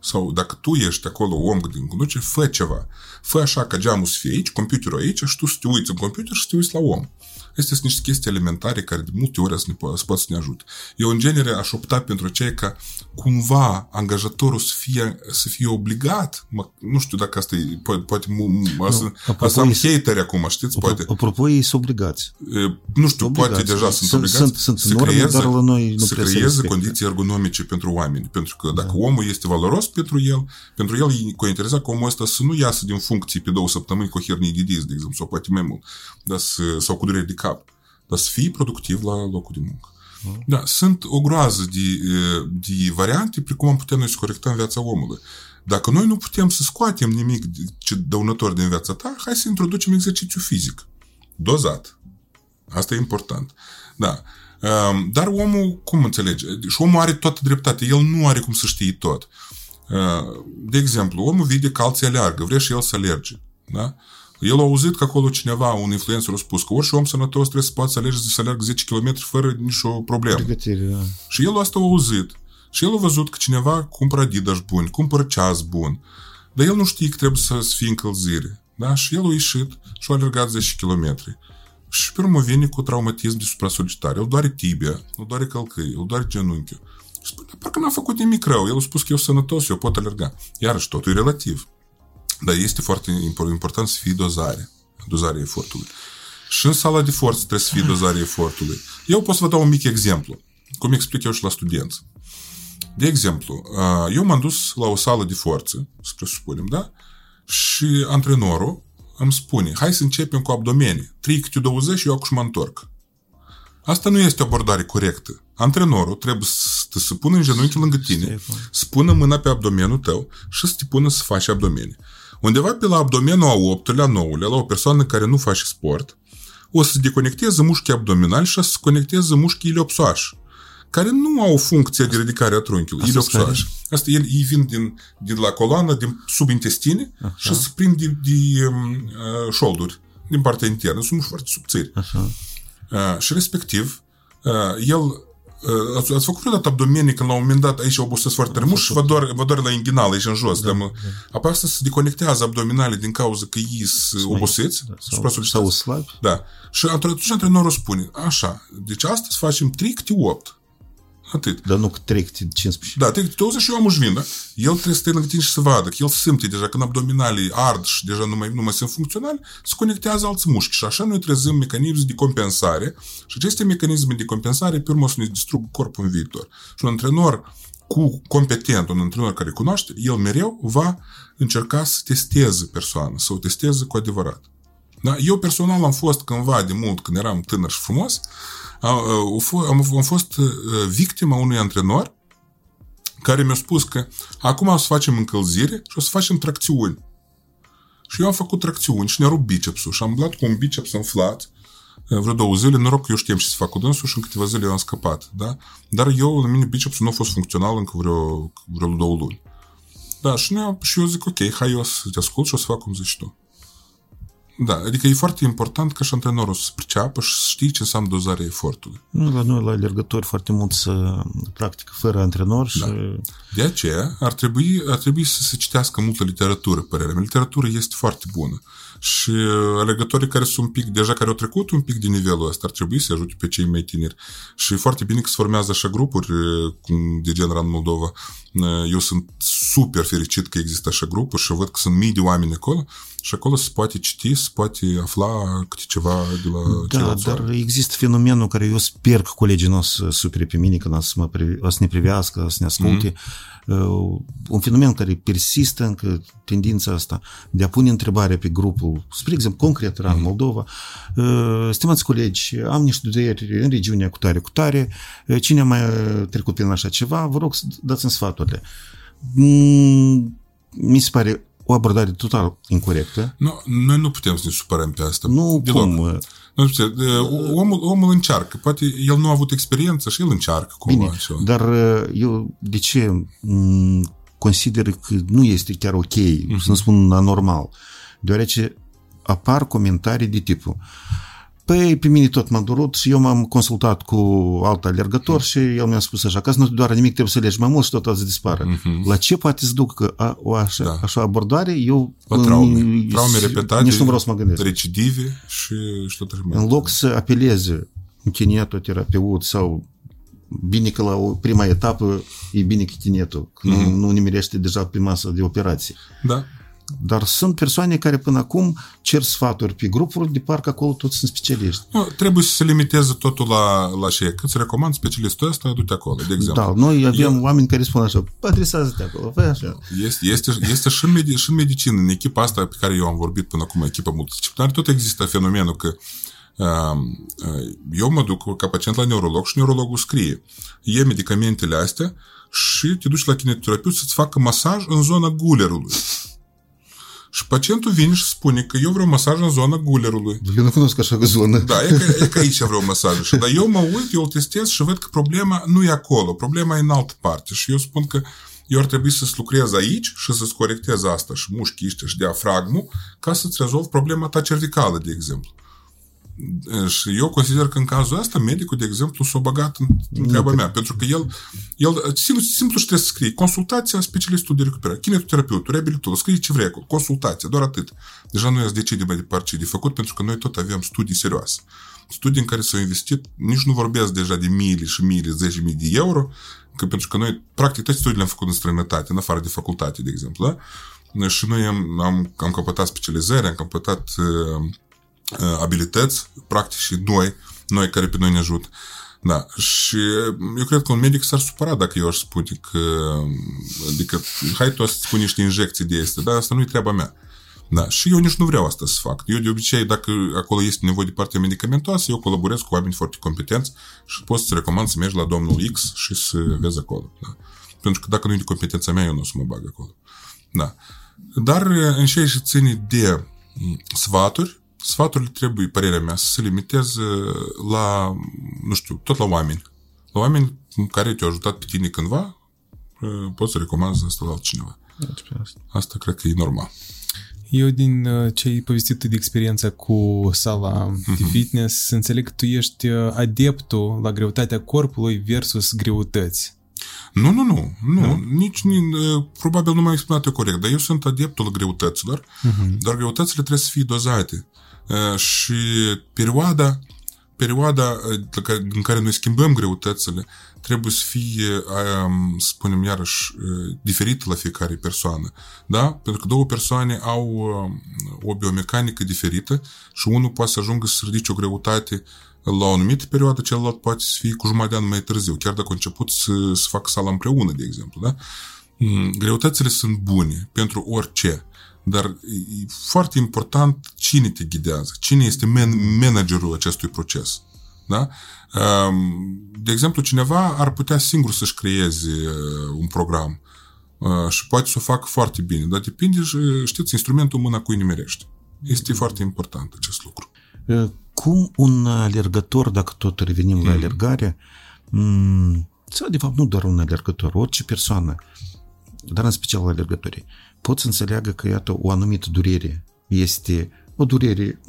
Sau dacă tu ești acolo om din conducere, fă ceva. Fă așa ca geamul să fie aici, computerul aici și tu să te uiți în computer și să te uiți la om. Astea sunt niște chestii elementare care de multe ori să ne po- să pot să ne ajute. Eu, în genere, aș opta pentru cei ca cumva angajatorul să fie, să fie obligat, mă, nu știu dacă asta e, poate, poate mu, mu, asta, apropo, asta am e- hateri acum, știți, poate. Apropo, ei sunt obligați. E, nu știu, Obligați. poate deja sunt Sunt- obligați sunt- sunt să norme, creeze, dar la noi nu să prea se creeze respectă. condiții ergonomice pentru oameni. Pentru că dacă omul este valoros pentru el, pentru el e cointeresat ca omul ăsta să nu iasă din funcții pe două săptămâni cu o hernie de disc, de exemplu, sau poate mai mult, dar să, sau cu durere de cap, dar să fie productiv la locul de muncă. Da, sunt o groază de, de variante precum am putea noi să corectăm viața omului. Dacă noi nu putem să scoatem nimic de- ce dăunător din viața ta, hai să introducem exercițiu fizic. Dozat. Asta e important. Da. Um, Dar omul, cum înțelege? Și omul are toată dreptate. El nu are cum să știe tot. Uh, De exemplu, omul vede că alții aleargă, vrea și el să alerge. Da? El a auzit că acolo cineva, un influencer, a spus că orice om sănătos trebuie să poată să alerge să alergă 10 km fără nicio problemă. Pregătire, da. Și el asta a auzit. Și el a văzut că cineva cumpără Adidas bun, cumpără ceas bun. Dar el nu știe că trebuie să să fie încălzire. Da? Și el a ieșit și a alergat 10 km. Și pe urmă vine cu traumatism de supra-solicitare. El doare tibia, îl doare călcâi, îl doare genunchiul. Și spune, parcă n-a făcut nimic rău. El a spus că eu sunt sănătos, eu pot alerga. Iarăși, totul e relativ. Dar este foarte impor- important să fie dozare. Dozarea efortului. Și în sala de forță trebuie să fie dozarea efortului. Eu pot să vă dau un mic exemplu. Cum explic eu și la studenți. De exemplu, uh, eu m-am dus la o sală de forță, să presupunem, da? Și antrenorul îmi spune, hai să începem cu abdomenii. 3 câte 20 și eu acum mă întorc. Asta nu este o abordare corectă. Antrenorul trebuie să să pună în genunchi lângă tine, să pună mâna pe abdomenul tău și să te pună să faci abdomeni. Undeva pe la abdomenul a 8-lea, 9-lea, la o persoană care nu face sport, o să se deconecteze mușchii abdominali și o să se conecteze mușchii iliopsoași, care nu au funcția de ridicare a trunchiului, Asta iliopsoași. Asta el, ei vin din, din la coloană, din sub intestine și se prind de, de um, uh, șolduri din partea internă. Sunt mușchi foarte subțiri. Așa. Uh, și respectiv, uh, el uh, ați, ați făcut vreodată abdomenii când la un moment dat aici obosesc foarte tare mult și vă doare, vă doare la inghinal aici în jos. Da, da. Apoi asta se deconectează abdominale din cauza că ei sunt obosiți, Da, supra sau, sau slabi. Da. Și atunci antrenorul spune, așa, deci astăzi facem 3 câte 8. Atât. Dar nu că trec 15. Da, te, te și eu am vin, da? El trebuie să stai lângă tine și să vadă, că el simte deja când abdominalii ard și deja nu mai, nu mai sunt funcționali, se conectează alți mușchi și așa noi trezăm mecanisme de compensare și aceste mecanisme de compensare pe urmă să ne distrug corpul în viitor. Și un antrenor cu competent, un antrenor care cunoaște, el mereu va încerca să testeze persoana, să o testeze cu adevărat. Da? Eu personal am fost cândva de mult, când eram tânăr și frumos, am, am fost victima unui antrenor care mi-a spus că acum o să facem încălzire și o să facem tracțiuni. Și eu am făcut tracțiuni și ne-a rupt bicepsul și am blat cu un biceps înflat vreo două zile, noroc că eu știam ce să fac cu dânsul și în câteva zile eu am scăpat, da? Dar eu, la mine, bicepsul nu a fost funcțional încă vreo, vreo două luni. Da, și, ne și eu zic, ok, hai eu să te ascult și o să fac cum zici tu. Da, adică e foarte important ca și antrenorul să priceapă și să știi ce înseamnă dozarea efortului. Nu, la noi, la alergători, foarte mult să practică fără antrenor și... Da. De aceea ar trebui, ar trebui să se citească multă literatură, părerea mea. Literatura este foarte bună. Și alegătorii care sunt un pic, deja care au trecut un pic din nivelul ăsta, ar trebui să ajute pe cei mai tineri. Și e foarte bine că se formează așa grupuri de genera în Moldova. Eu sunt super fericit că există așa grupuri și văd că sunt mii de oameni acolo și acolo se poate citi, se poate afla câte ceva de la Da, ceilalți dar există fenomenul care eu sper că colegii nu o să supere pe mine când o să, mă privi, o să ne privească, o să ne asculte. Mm-hmm. Un fenomen care persistă încă tendința asta de a pune întrebarea pe grupul, spre exemplu, concret, în mm-hmm. Moldova, stimați colegi, am niște dureri în regiunea cu tare, cu tare, cine a mai trecut prin așa ceva, vă rog să dați-mi sfaturile. Mi se pare o abordare total incorrectă. Nu, noi nu putem să ne supărăm pe asta. Nu, Deloc. cum? Nu știu, omul, omul încearcă. Poate el nu a avut experiență și el încearcă cumva. Bine, așa. dar eu de ce consider că nu este chiar ok, uh-huh. să nu spun anormal? Deoarece apar comentarii de tipul Păi, pe mine tot m-a durut și eu m-am consultat cu alt alergător și el mi-a spus așa, că nu te doare nimic, trebuie să legi mai mult și tot să dispară. Uh-huh. La ce poate să ducă a, o așa, da. așa abordare? Eu La traume. Traume repetate, nici nu vreau să mă gândesc. recidive și, și tot așa mai În loc să apeleze un kinetoterapeut sau bine că la o prima etapă e bine că kinetul, că uh-huh. nu, nu nimerește deja pe masă de operații. Da. Dar sunt persoane care până acum cer sfaturi pe grupuri, de parcă acolo toți sunt specialiști. Nu, trebuie să se limiteze totul la, la ce. Cât recomand specialistul ăsta, du-te acolo, de exemplu. Da, noi avem Eu... oameni care spun așa, adresează-te acolo, fă așa. Este, este, este și, în medi- și în medicină, în echipa asta pe care eu am vorbit până acum, echipa multidisciplinară, tot există fenomenul că eu mă duc ca pacient la neurolog și neurologul scrie e medicamentele astea și te duci la kinetoterapeut să-ți facă masaj în zona gulerului. Și pacientul vine și spune că eu vreau masaj în zona gulerului. Eu nu cunosc așa zonă. Da, e că, e că aici vreau masaj. Și, dar eu mă uit, eu îl testez și văd că problema nu e acolo, problema e în altă parte. Și eu spun că eu ar trebui să-ți lucrez aici și să-ți corectez asta și mușchii ăștia și diafragmul ca să-ți rezolv problema ta cervicală, de exemplu. Și eu consider că în cazul ăsta medicul, de exemplu, s-a băgat în treaba mea, pentru că el, el simplu, simplu și trebuie să scrie consultația specialistului de recuperare, kinetoterapeutul, reabilitul, scrie ce vrei acolo, consultația, doar atât. Deja nu îți decide mai departe ce de făcut, pentru că noi tot avem studii serioase. Studii în care s-au investit, nici nu vorbesc deja de miile și miile, zeci mii de euro, că pentru că noi, practic, toate studiile am făcut în străinătate, în afară de facultate, de exemplu, da? Și noi am, am, am căpătat specializări, am căpătat uh, abilități, practic și noi, noi care pe noi ne ajută. Da, și eu cred că un medic s-ar supăra dacă eu aș spune că, adică, hai tu să spui niște injecții de este, dar asta nu e treaba mea. Da, și eu nici nu vreau asta să fac. Eu de obicei, dacă acolo este nevoie de partea medicamentoasă, eu colaborez cu oameni foarte competenți și pot să-ți recomand să mergi la domnul X și să vezi acolo. Da. Pentru că dacă nu e de competența mea, eu nu o să mă bag acolo. Da. Dar în ce și ține de sfaturi, sfaturile trebuie, părerea mea, să se limiteze la, nu știu, tot la oameni. La oameni care te-au ajutat pe tine cândva, poți să recomanzi asta la altcineva. Asta cred că e normal. Eu din ce ai povestit de experiența cu sala de fitness, înțeleg că tu ești adeptul la greutatea corpului versus greutăți. Nu, nu, nu, nu, nu? nici, nici, probabil nu m-am exprimat eu corect, dar eu sunt adeptul greutăților, uh-huh. dar greutățile trebuie să fie dozate. Și perioada, perioada în care noi schimbăm greutățile trebuie să fie, să spunem iarăși, diferită la fiecare persoană. Da? Pentru că două persoane au o biomecanică diferită și unul poate să ajungă să ridice o greutate la o anumită perioadă, celălalt poate să fie cu jumătate de an mai târziu, chiar dacă a început să, să facă sala împreună, de exemplu. Da? Mm, greutățile sunt bune pentru orice, dar e foarte important cine te ghidează, cine este man- managerul acestui proces. Da? De exemplu, cineva ar putea singur să-și creeze uh, un program uh, și poate să o facă foarte bine, dar depinde, știți, instrumentul mâna cui nimerește. Este foarte important acest lucru. Cum un alergător, dacă tot revenim mm. la alergare, sau de fapt nu doar un alergător, orice persoană, dar în special alergătorii, pot să înțeleagă că, iată, o anumită durere este o durere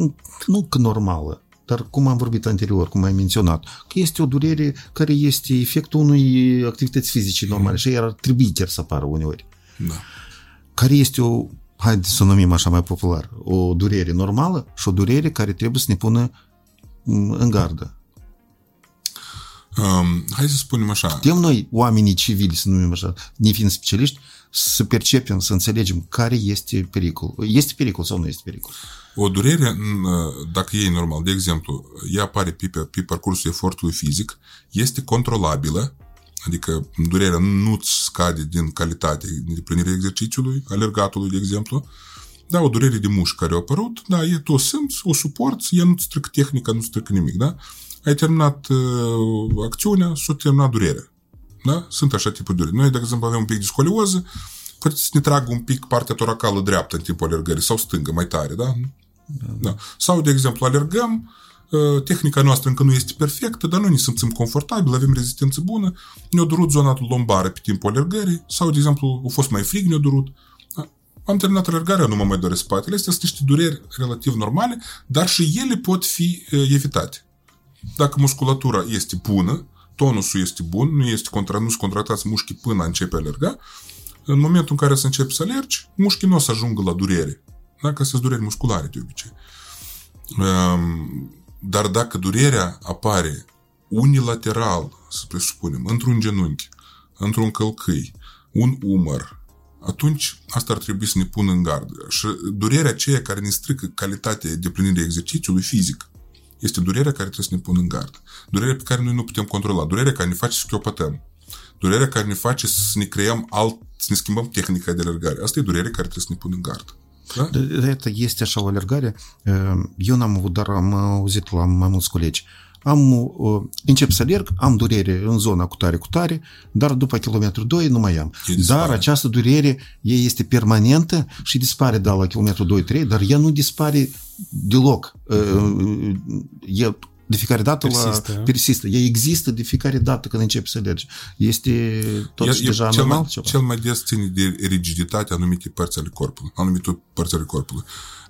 nu că normală, dar cum am vorbit anterior, cum ai menționat, că este o durere care este efectul unui activități fizice normale și ar trebui chiar să apară uneori. Da. Care este o, hai să o numim așa mai popular, o durere normală și o durere care trebuie să ne pună în gardă. Um, hai să spunem așa. Putem noi, oamenii civili, să numim așa, ne fiind specialiști, să percepem, să înțelegem care este pericol. Este pericol sau nu este pericol? O durere, dacă e normal, de exemplu, ea apare pe, pe, pe parcursul efortului fizic, este controlabilă, adică durerea nu-ți scade din calitate de plinire exercițiului, alergatului, de exemplu, da, o durere de mușchi care a apărut, da, e tu o simți, o suporți, ea nu-ți strică tehnica, nu-ți strică nimic, da? Ai terminat uh, acțiunea, s-a terminat durerea. Da? Sunt așa tipuri de dureri. Noi, de exemplu, avem un pic de scolioză, poate să ne tragă un pic partea toracală dreaptă în timpul alergării sau stângă mai tare, da? da. Sau, de exemplu, alergăm, tehnica noastră încă nu este perfectă, dar noi ne simțim confortabil, avem rezistență bună, ne-a durut zona lombară pe timpul alergării, sau, de exemplu, a fost mai frig, ne-a durut. Da? Am terminat alergarea, nu mă mai doresc spatele. Astea sunt niște dureri relativ normale, dar și ele pot fi evitate. Dacă musculatura este bună, tonusul este bun, nu este contra, nu-ți contractați mușchii până începe a alerga, în momentul în care să începi să alergi, mușchii nu o să ajungă la durere. Da? Că sunt dureri musculare de obicei. Ehm, dar dacă durerea apare unilateral, să presupunem, într-un genunchi, într-un călcâi, un umăr, atunci asta ar trebui să ne pună în gardă. Și durerea aceea care ne strică calitatea de plinire exercițiului fizic este durerea care trebuie să ne pună în gard. Durerea pe care noi nu putem controla. Durerea care ne face să șchiopătăm. Durerea care ne face să ne creăm alt, să ne schimbăm tehnica de alergare. Asta e durerea care trebuie să ne pună în gard. Da? De, de, este așa o alergare. Ehm, eu n-am avut, dar am auzit la mai mulți colegi. Am, încep să alerg, am durere în zona cu tare, cu tare, dar după kilometru 2 nu mai am. Dar această durere ei este permanentă și dispare, da, la kilometru 2-3, dar ea nu dispare deloc. E de fiecare dată persistă. La, persistă. Ea există de fiecare dată când începi să alergi. Este tot e, deja cel normal mai, ceva. Cel mai des ține de rigiditate anumite părți ale corpului, anumite părți ale corpului.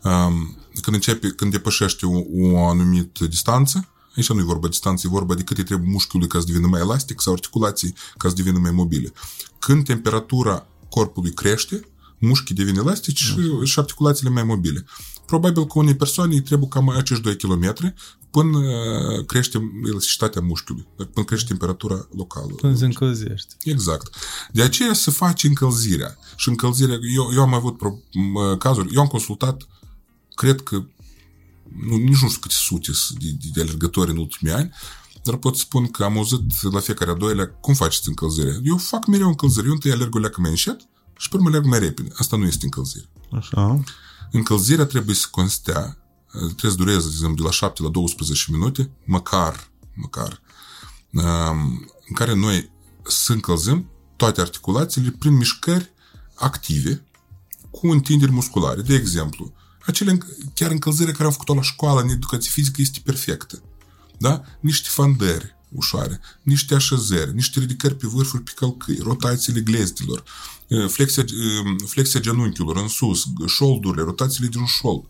Um, când începe, când depășește o, o anumită distanță, Aici nu e vorba de distanță, e vorba de cât îi trebuie mușchiului ca să devină mai elastic sau articulații ca să devină mai mobile. Când temperatura corpului crește, mușchii devin elastici și, și articulațiile mai mobile. Probabil că unei persoane îi trebuie cam acești 2 km până uh, crește elasticitatea mușchiului, până crește temperatura locală. Până se încălzește. Exact. De aceea se face încălzirea. Și încălzirea, eu, eu am avut pro, cazuri, eu am consultat, cred că, nu, nici nu știu câte sute de, de, de alergători în ultimii ani, dar pot spun că am auzit la fiecare a doilea cum faceți încălzirea. Eu fac mereu încălzire. Eu întâi alerg o leacă mai încet și pe urmă alerg mai repede. Asta nu este încălzire. Așa. Încălzirea trebuie să constea, trebuie să dureze, de exemplu, de la 7 la 12 minute, măcar, măcar, în care noi să încălzim toate articulațiile prin mișcări active cu întinderi musculare. De exemplu, acele chiar încălzire care am făcut-o la școală în educație fizică este perfectă. Da? Niște fandări ușoare, niște așezări, niște ridicări pe vârfuri pe călcâi, rotațiile glezdilor, flexia, flexia genunchiilor în sus, șoldurile, rotațiile din șold.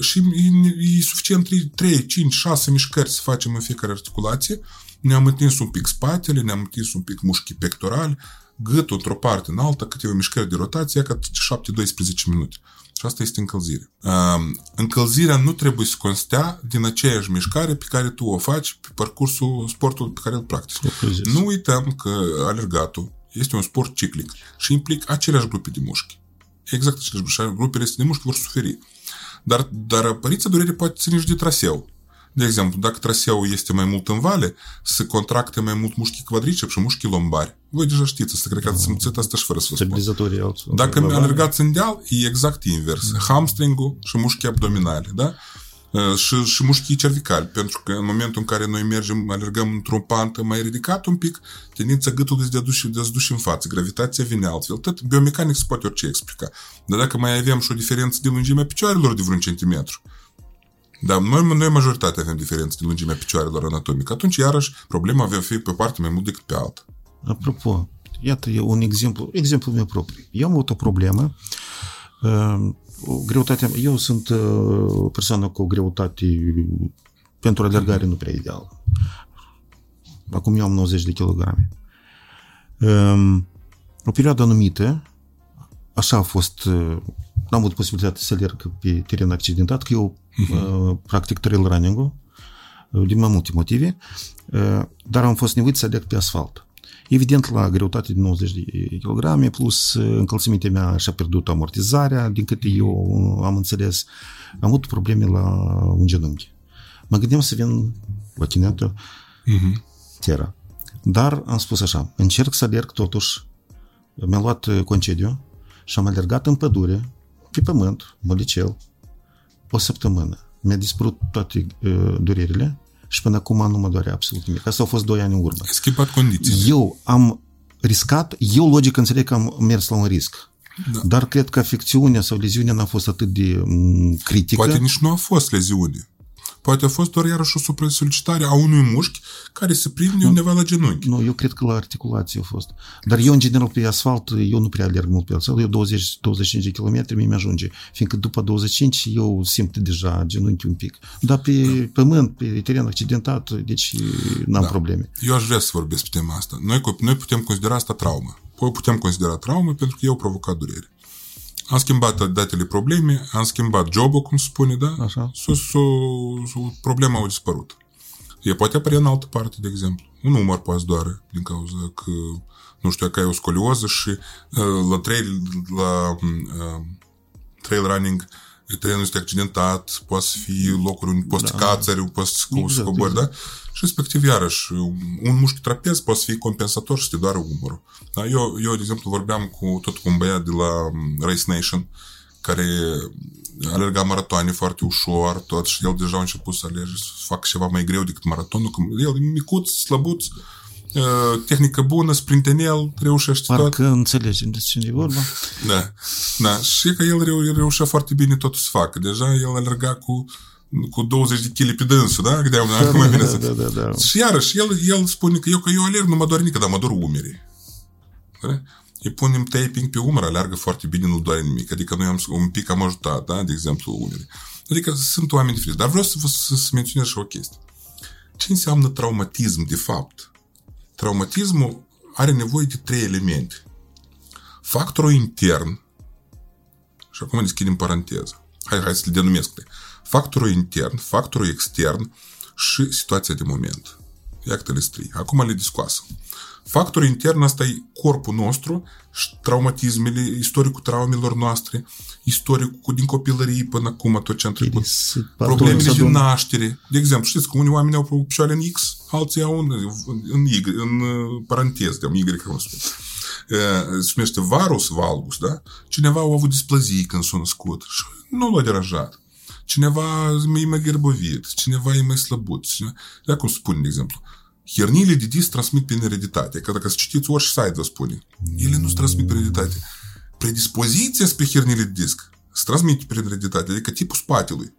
Și e, e suficient 3, 5, 6 mișcări să facem în fiecare articulație. Ne-am întins un pic spatele, ne-am întins un pic mușchii pectorali, gâtul într-o parte în alta, câteva mișcări de rotație, ca 7-12 minute. Și asta este încălzire. Încălzirea nu trebuie să constea din aceeași mișcare pe care tu o faci pe parcursul sportului pe care îl practici. Nu uităm că alergatul este un sport ciclic și implică aceleași grupe de mușchi. Exact aceleași grupe. Și grupele de mușchi vor suferi. Dar, dar apariția durerii poate ține și de traseu. De exemplu, dacă traseul este mai mult în vale, se contracte mai mult mușchii quadricep și mușchii lombari. Voi deja știți, asta cred că ați simțit asta și fără să vă spun. Dacă alergați în deal, e exact invers. Mm. Hamstringul și mușchii abdominale, da? Și, și mușchii cervicali, pentru că în momentul în care noi mergem, alergăm într-o pantă mai ridicat un pic, tendința gâtului de a duce, de a duce în față, gravitația vine altfel. Tot biomecanic se poate orice explica. Dar dacă mai avem și o diferență de lungimea picioarelor de vreun centimetru, da, noi, noi majoritatea avem diferențe de lungimea picioarelor anatomică. Atunci, iarăși, problema avea fi pe parte mai mult decât pe alta. Apropo, iată e un exemplu, exemplu meu propriu. Eu am avut o problemă, uh, o greutate, eu sunt uh, o persoană cu o greutate pentru alergare nu prea ideală. Acum eu am 90 de kilograme. Um, o perioadă anumită, așa a fost, uh, n-am avut posibilitatea să alerg pe teren accidentat, că eu uh-huh. practic trail running-ul, din mai multe motive, dar am fost nevoit să alerg pe asfalt. Evident, la greutate de 90 de kg, plus încălțimea mea și-a pierdut amortizarea, din câte eu am înțeles, am avut probleme la un genunchi. Mă gândeam să vin la chinetul uh-huh. Terra. Dar am spus așa, încerc să alerg totuși, mi-am luat concediu și am alergat în pădure, pe pământ, mălicel, o săptămână. Mi-a dispărut toate uh, durerile și până acum nu mă doare absolut nimic. Asta au fost doi ani în urmă. Ai schimbat condiții. Eu am riscat, eu logic înțeleg că am mers la un risc. Da. Dar cred că afecțiunea sau leziunea n-a fost atât de critică. Poate nici nu a fost leziune. Poate a fost doar iarăși o supra-solicitare a unui mușchi care se prinde nu, undeva la genunchi. Nu, eu cred că la articulație a fost. Dar eu, în general, pe asfalt, eu nu prea alerg mult pe asfalt. Eu 20-25 de km mi ajunge. Fiindcă după 25 eu simt deja genunchi un pic. Dar pe da. pământ, pe teren accidentat, deci n-am da. probleme. Eu aș vrea să vorbesc pe tema asta. Noi, noi putem considera asta traumă. Păi putem considera traumă pentru că eu provocat durere. Am schimbat datele probleme, am schimbat jobul, cum se spune, da? Așa. S-o, s-o, s-o, problema a dispărut. E poate apărea în altă parte, de exemplu. Un număr poate doare din cauza că, nu știu, că ai o scolioză și uh, la trail, la uh, trail running terenul este accidentat, poate să fie locuri unde poți da. cațări, poți să exact, cobori, exact. da? Și respectiv, iarăși, un mușchi trapez poate să fie compensator și să te doare umărul. Da? Eu, eu, de exemplu, vorbeam cu tot cu un băiat de la um, Race Nation, care alerga maratoane foarte ușor, tot, și el deja a început să alerge, să facă ceva mai greu decât maratonul, că el e micuț, slăbuț, uh, tehnică bună, sprintenel, reușește Parcă tot. Parcă înțelegem de ce e vorba. Da, da, și că el reu- reușea foarte bine tot să facă. Deja el alerga cu cu 20 de kg pe dânsul, da? Gândeam, da, cum da, da, da, da, da. Și iarăși, el, el spune că eu, că eu alerg, nu mă doare nică, dar mă dor umerii. Da? Îi punem taping pe umăr, alergă foarte bine, nu doare nimic. Adică noi am un pic am ajutat, da? De exemplu, umerii. Adică sunt oameni diferiți. Dar vreau să vă să, să menționez și o chestie. Ce înseamnă traumatism, de fapt? Traumatismul are nevoie de trei elemente. Factorul intern, și acum deschidem paranteză. Hai, hai să le denumesc. Factorul intern, factorul extern și situația de moment. Iată-le trei. Acum le discoasă. Factorul intern asta e corpul nostru și traumatismele, istoricul traumelor noastre, istoricul din copilărie până acum, tot ce am trecut. Problemele din naștere. De exemplu, știți că unii oameni au picioare în X, alții au în, în Y, în uh, paranteză, de Y, cum spun. Uh, se numește varus valgus, da? Cineva a avut displazii când s-a născut și nu l-a deranjat. Cineva e mai gherbovit, cineva e mai slăbut. Cineva... cum spune, de exemplu, Herniile de disc transmit prin ereditate. Că dacă să citiți orice site vă spune. Ele nu se transmit prin ereditate. Predispoziția spre herniile de disc se transmite prin ereditate, adică tipul spatelui.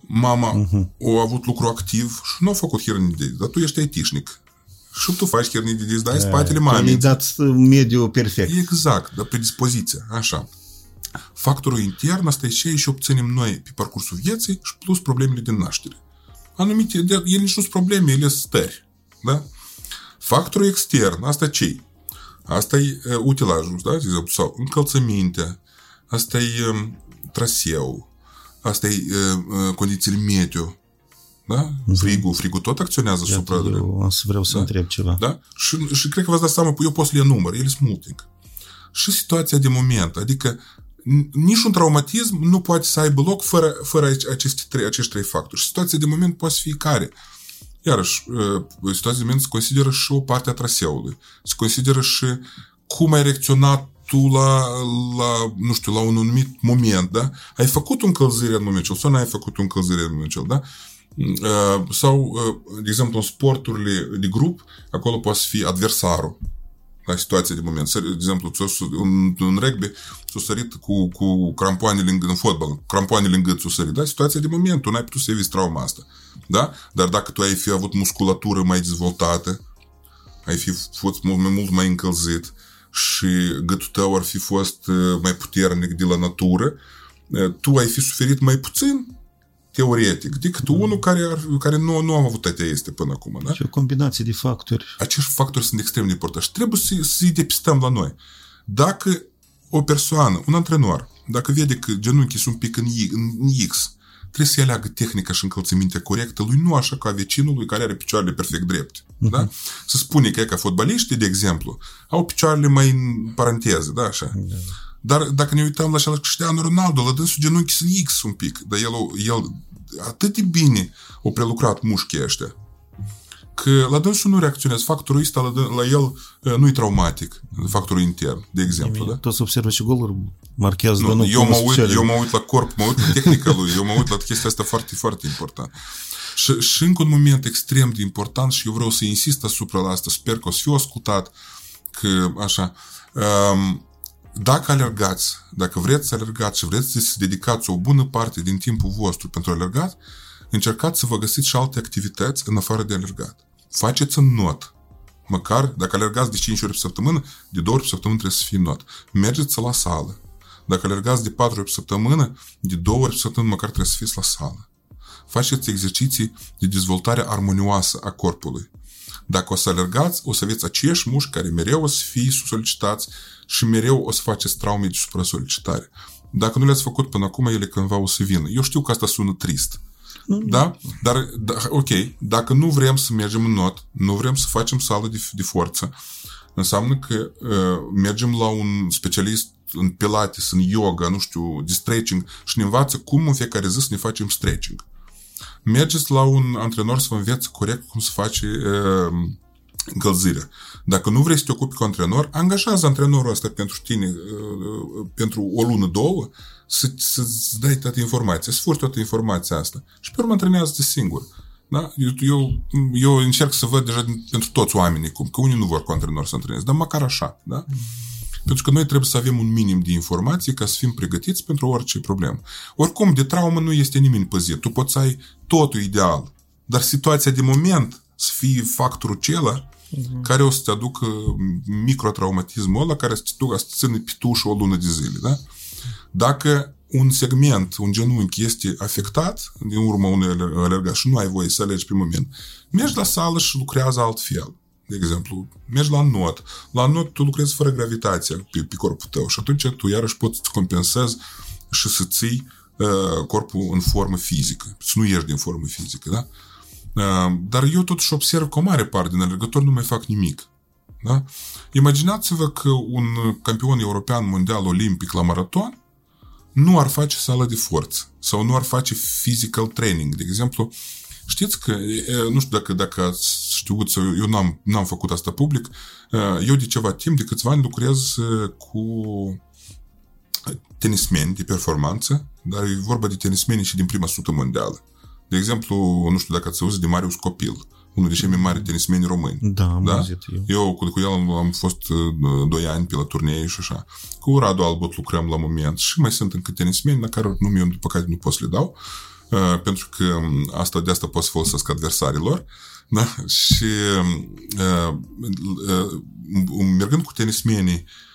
Mama uh-huh. a avut lucru activ și nu a făcut hernii de disc, dar tu ești aitișnic. Și tu faci hernii de disc, dar ai spatele mamei. ai dat mediu perfect. Exact, dar predispoziția, așa. Factorul intern, asta e ce și obținem noi pe parcursul vieții și plus problemele din naștere anumite, ele nici nu sunt probleme, ele sunt stări. Da? Factorul extern, asta ce Asta e uh, utilajul, da? De exemplu, sau încălțămintea, asta e um, traseu, asta e uh, uh, condițiile meteo, da? Frigul, frigul tot acționează Iată, asupra... eu să vreau să Da. întreb ceva. Da? Și, și cred că v-ați dat seama, eu pot să le număr, ele sunt multe. încă. Și situația de moment, adică n- niciun traumatism nu poate să aibă loc fără, fără ace- aceste trei, acești trei factori. Și situația de moment poate să fie care? Iarăși, uh, situația de moment se consideră și o parte a traseului. Se consideră și cum ai reacționat tu la, la, nu știu, la un anumit moment, da? Ai făcut o încălzire în momentul sau nu ai făcut o încălzire în momentul, da? Uh, sau, uh, de exemplu, în sporturile de grup, acolo poate să fie adversarul la situația de moment. Să- De exemplu, ți-o su- în, în rugby s-a sărit cu, cu crampoanele în, în fotbal, crampoanele în gât s-a sărit. Da? Situația de moment, tu n-ai putut să eviți trauma asta. Da? Dar dacă tu ai fi avut musculatură mai dezvoltată, ai fi fost mult mai, mult mai încălzit și gâtul tău ar fi fost uh, mai puternic de la natură, uh, tu ai fi suferit mai puțin teoretic decât unul care, ar, care nu, nu a avut toate este până acum. Da? Și o combinație de factori. acești factori sunt extrem de importanti și trebuie să, să-i depistăm la noi. Dacă o persoană, un antrenor, dacă vede că genunchii sunt un pic în, Y- în X, trebuie să aleagă tehnica și încălțămintea corectă lui, nu așa ca vecinului care are picioarele perfect drepte. Da? Să spune că e ca fotbaliștii, de exemplu, au picioarele mai în paranteză, da, așa. Dar dacă ne uităm la așa la Cristiano Ronaldo, la dânsul genunchii sunt X un pic, dar el, el atât de bine o prelucrat mușchii ăștia, că la dânsul nu reacționează. Factorul ăsta la, dân- la el uh, nu e traumatic, factorul intern, de exemplu. Da? Toți observă și goluri marchează, dar Nu, nu eu, mă cum uit, sunt eu mă uit la corp, mă uit la tehnica lui, eu mă uit la chestia asta foarte, foarte important. Și, și încă un moment extrem de important și eu vreau să insist asupra la asta, sper că o să fiu ascultat, că așa, um, dacă alergați, dacă vreți să alergați și vreți să dedicați o bună parte din timpul vostru pentru alergat, încercați să vă găsiți și alte activități în afară de alergat. Faceți în not. Măcar, dacă alergați de 5 ori pe săptămână, de 2 ori pe săptămână trebuie să fie not. Mergeți la sală. Dacă alergați de 4 ori pe săptămână, de 2 ori pe săptămână măcar trebuie să fiți la sală. Faceți exerciții de dezvoltare armonioasă a corpului. Dacă o să alergați, o să aveți aceiași mușchi care mereu o să fie solicitați și mereu o să faceți traume de supra-solicitare. Dacă nu le-ați făcut până acum, ele cândva o să vină. Eu știu că asta sună trist. Da? Dar, da, ok, dacă nu vrem să mergem în not, nu vrem să facem sală de, de forță, înseamnă că uh, mergem la un specialist în pilates, în yoga, nu știu, de stretching și ne învață cum în fiecare zi să ne facem stretching. Mergeți la un antrenor să vă învețe corect cum să face uh, încălzirea. Dacă nu vrei să te ocupi cu antrenor, angajează antrenorul ăsta pentru tine uh, pentru o lună, două, să, să-ți dai toată informația, să furți toată informația asta. Și pe urmă antrenează-te singur. Da? Eu, eu, eu încerc să văd deja din- pentru toți oamenii cum, că unii nu vor cu antrenor să antreneze, dar măcar așa. Da? Pentru că noi trebuie să avem un minim de informații ca să fim pregătiți pentru orice problemă. Oricum, de traumă nu este nimeni păzit. Tu poți să ai totul ideal, dar situația de moment să fie factorul acela care o să te aducă microtraumatismul ăla care să te ducă să te țină pe tușă o lună de zile. Da? Dacă un segment, un genunchi este afectat din urma unui aler- alergat și nu ai voie să alegi pe moment, mergi la sală și lucrează altfel. De exemplu, mergi la not. La not tu lucrezi fără gravitație pe, pe corpul tău și atunci tu iarăși poți să compensezi și să ții uh, corpul în formă fizică. Să nu ieși din formă fizică, da? Uh, dar eu totuși observ că o mare parte din alergători nu mai fac nimic. Da? Imaginați-vă că un campion european mondial olimpic la maraton nu ar face sală de forță sau nu ar face physical training. De exemplu, știți că, e, nu știu dacă, dacă ați știut sau eu n-am, n-am făcut asta public, eu de ceva timp, de câțiva ani lucrez cu tenismeni de performanță, dar e vorba de tenismeni și din prima sută mondială. De exemplu, nu știu dacă ați auzit de Marius Copil, unul dintre cei mai mari tenismeni români. Da, am Da? auzit eu. Eu cu, cu el am, am fost uh, doi ani pe la turnee și așa. Cu Radu Albot lucrăm la moment și mai sunt încă tenismeni la care nume eu, după care nu pot să le dau, uh, pentru că um, asta de asta pot să folosesc adversarilor. Da? Și uh, uh, mergând cu tenismenii uh,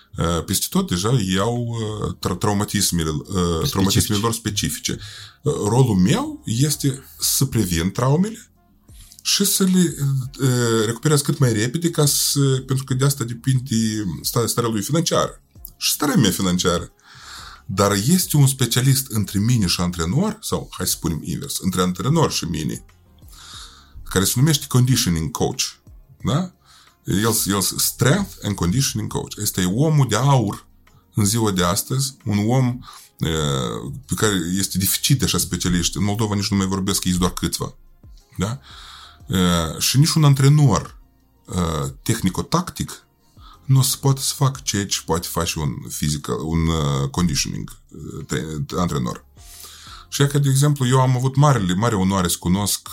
peste tot, deja iau uh, tra- traumatismele, uh, traumatismele lor specifice. Uh, rolul meu este să previn traumele și să le uh, recuperează cât mai repede, ca să, pentru că de asta depinde starea, starea lui financiară și starea mea financiară. Dar este un specialist între mine și antrenor, sau hai să spunem invers, între antrenor și mine, care se numește conditioning coach. Da? El, el strength and conditioning coach. Este e omul de aur în ziua de astăzi, un om pe care este deficit de așa specialiști. În Moldova nici nu mai vorbesc, că doar câțiva. Da? Și nici un antrenor tehnico-tactic nu o să poată să facă ceea ce poate face un physical, un conditioning antrenor. Și că, de exemplu, eu am avut marele, mare onoare să cunosc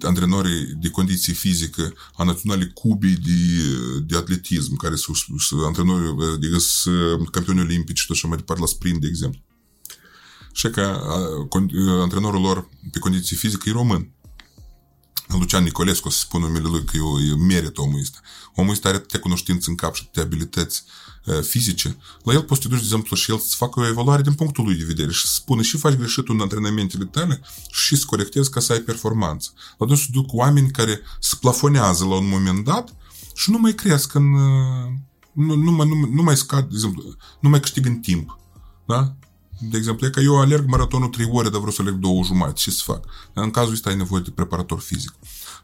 antrenorii de condiții fizică a naționalei Cubii de, de atletism, care sunt antrenorii de campioni olimpici și tot așa mai departe la sprint, de exemplu. Și că antrenorul lor pe condiții fizică e român. Lucian Nicolescu, să spun numele lui, că eu, eu merit omul ăsta. Omul ăsta are atâtea cunoștințe în cap și atâtea abilități uh, fizice. La el poți să te duci, de exemplu, și el să facă o evaluare din punctul lui de vedere și să spună și faci greșit în antrenamentele tale și să corectezi ca să ai performanță. La dânsul duc oameni care se plafonează la un moment dat și nu mai cresc în... Uh, nu, nu, mai, nu, nu mai scad, de exemplu, nu mai câștig în timp. Da? De exemplu, e că eu alerg maratonul 3 ore, dar vreau să alerg 2 jumătate. Ce să fac? În cazul ăsta ai nevoie de preparator fizic.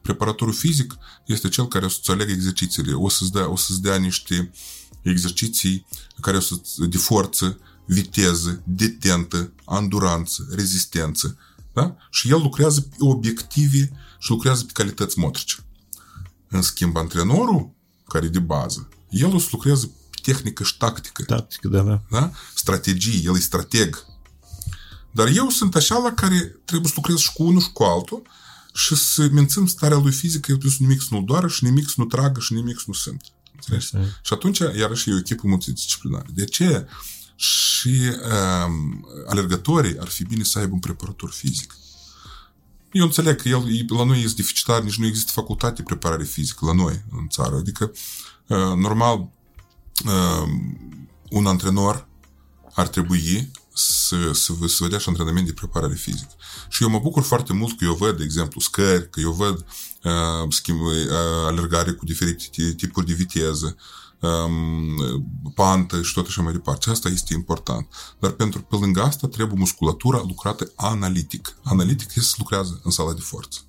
Preparatorul fizic este cel care o să-ți aleagă exercițiile, o să-ți dea, o să-ți dea niște exerciții care o să de forță, viteză, detentă, anduranță, rezistență. Da? Și el lucrează pe obiective și lucrează pe calități motrice. În schimb, antrenorul, care e de bază, el o să lucrează tehnică și tactică. Tactică, da, da. da? Strategii, el e strateg. Dar eu sunt așa la care trebuie să lucrez și cu unul și cu altul și să mențin starea lui fizică, eu trebuie să nimic să nu doară și nimic să nu tragă și nimic să nu sunt. Înțelegi? Și atunci, iarăși, e o echipă multidisciplinară. De ce? Și um, alergătorii ar fi bine să aibă un preparator fizic. Eu înțeleg că el, la noi este deficitar, nici nu există facultate de preparare fizică la noi, în țară. Adică, uh, normal, uh, un antrenor ar trebui să, să, să vedea și antrenament de preparare fizică. Și eu mă bucur foarte mult că eu văd, de exemplu, scări, că eu văd uh, schimb, uh, alergare cu diferite tipuri de viteză, um, pantă și tot așa mai departe. Asta este important. Dar pentru pe lângă asta trebuie musculatura lucrată analitic. Analitic este să lucrează în sala de forță.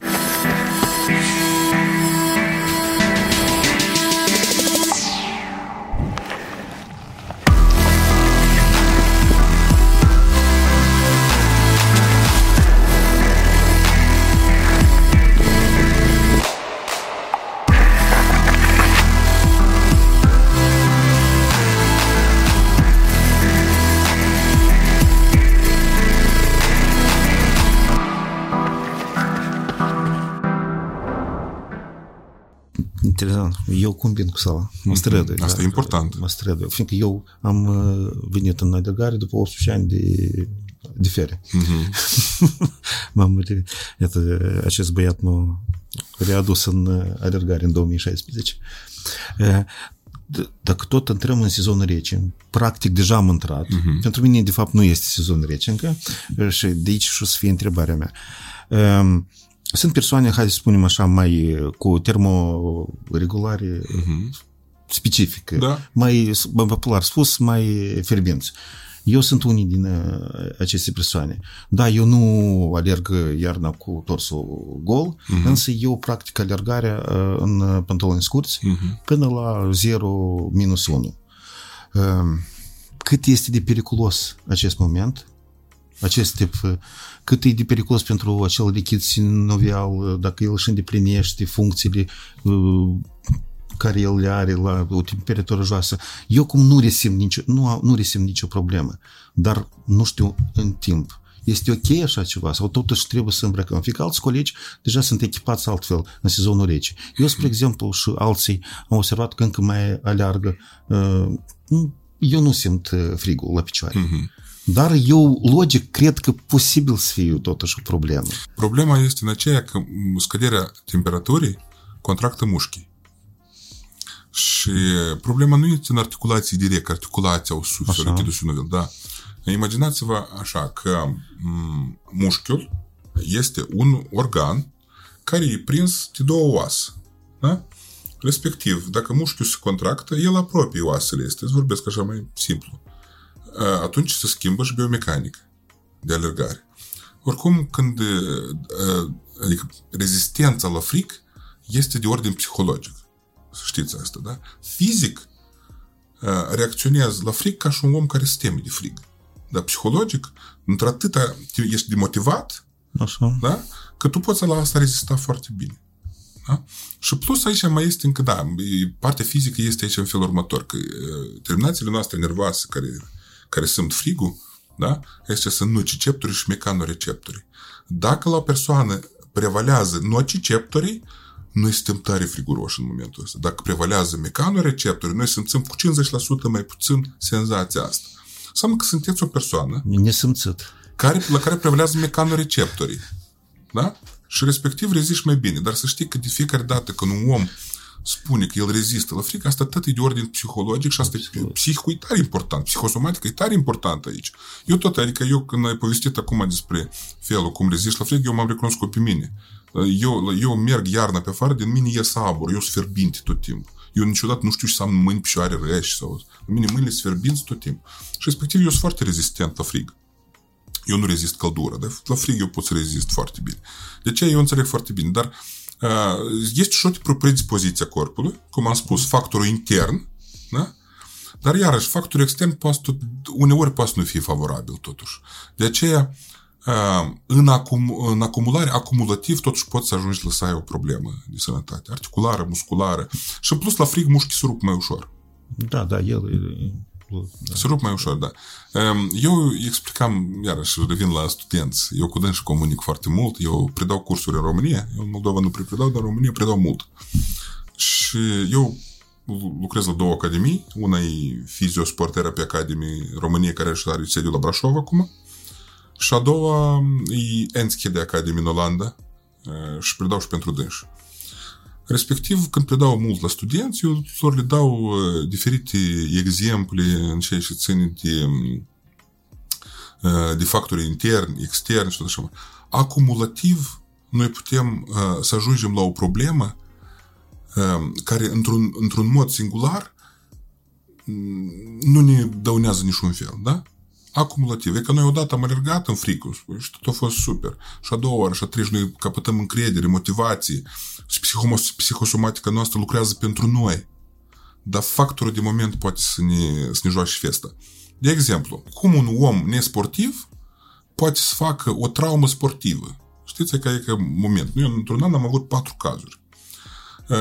Interesant. Eu combin cu sala. Mă strădui. Asta da, e important. Mă strădui. Fiindcă eu am uh, venit în alergare după 18 ani de, de fere. Mm-hmm. M-am, iată, acest băiat m-a readus în uh, alergare în 2016. Uh, dacă tot intrăm în sezonul rece, practic deja am intrat, uh-huh. pentru mine de fapt nu este sezon rece încă și de aici și o să fie întrebarea mea. Um, sunt persoane, hai să spunem așa, mai cu termoregulare uh-huh. specifică, da. mai, popular spus, mai fierbinți. Eu sunt unii din aceste persoane. Da, eu nu alerg iarna cu torsul gol, uh-huh. însă eu practic alergarea în pantaloni scurți uh-huh. până la 0 minus 1. Cât este de periculos acest moment, acest tip cât e de periculos pentru acel lichid sinovial, dacă el își îndeplinește funcțiile care el le are la o temperatură joasă. Eu cum nu resimt nicio, nu, nu resimt nicio problemă, dar nu știu în timp. Este ok așa ceva? Sau totuși trebuie să îmbrăcăm? Fiindcă alți colegi deja sunt echipați altfel în sezonul rece. Eu, spre exemplu, și alții am observat că încă mai aleargă. Eu nu simt frigul la picioare. Uh-huh. Dar eu, logic, cred că posibil să fie totuși o problemă. Problema este în aceea că scăderea temperaturii contractă mușchii. Și problema nu este în articulații direct, articulația o suferă, lichidul sinovial, da. Imaginați-vă așa că mușchiul este un organ care e prins de două oase. Da? Respectiv, dacă mușchiul se contractă, el apropie oasele este. Îți vorbesc așa mai simplu. Atunci se schimbă și biomecanică de alergare. Oricum, când adică rezistența la fric este de ordin psihologic. Să știți asta, da? Fizic reacționează la fric ca și un om care se teme de frig. Dar psihologic, într-atâta ești demotivat, Așa. da? că tu poți la asta rezista foarte bine. Da? Și plus aici mai este încă, da, partea fizică este aici în felul următor, că terminațiile noastre nervoase care, care sunt frigul, da? este sunt nociceptorii și mecanoreceptorii. Dacă la o persoană prevalează nociceptorii, noi suntem tare friguroși în momentul ăsta. Dacă prevalează mecanoreceptorii, noi simțim cu 50% mai puțin senzația asta. Înseamnă că sunteți o persoană Nesimțit. care, la care prevalează mecanoreceptorii. Da? Și respectiv reziști mai bine. Dar să știi că de fiecare dată când un om spune că el rezistă la frică, asta tot e de ordin psihologic și asta e psihicul e tare important. Psihosomatică e tare important aici. Eu tot, adică eu când ai povestit acum despre felul cum reziști la frică, eu m-am recunoscut pe mine. Eu, eu merg iarna pe afară, din mine ies abur, eu sunt fierbinte tot timpul. Eu niciodată nu știu ce să am mâini, picioare reci sau... În mine mâinile sunt fierbinți tot timpul. Și respectiv eu sunt foarte rezistent la frig. Eu nu rezist căldură, dar la frig eu pot să rezist foarte bine. De ce eu înțeleg foarte bine, dar uh, este și o predispoziție a corpului, cum am spus, factorul intern, da? Dar iarăși, factorul extern poate, uneori poate nu fi favorabil totuși. De aceea, în, acum, în acumulare, acumulativ, totuși poți să ajungi la să ai o problemă de sănătate, articulară, musculară și în plus la frig mușchii se rup mai ușor. Da, da, el e... Da. Se rup mai ușor, da. Eu explicam, iarăși revin la studenți, eu cu și comunic foarte mult, eu predau cursuri în România, eu în Moldova nu predau, dar în România predau mult. Și eu lucrez la două academii, una e Fiziosporterapie Academy România, care și are sediul la Brașov acum, și a doua e Enschede Academy în Olanda și predau și pentru dânși. Respectiv, când predau mult la studenți, eu lor le dau diferite exemple în ceea ce ține de, de factori interni, externi și tot așa. Acumulativ, noi putem să ajungem la o problemă care, într-un, într-un mod singular, nu ne dăunează niciun fel, da? Acumulativ. E că noi odată am alergat în fricul și tot a fost super. Și a doua oară, și a treia, noi capătăm încredere, motivație și psihosomatica noastră lucrează pentru noi. Dar factorul de moment poate să ne, să ne joace festa. De exemplu, cum un om nesportiv poate să facă o traumă sportivă. Știți că e că moment. Noi într-un an am avut patru cazuri.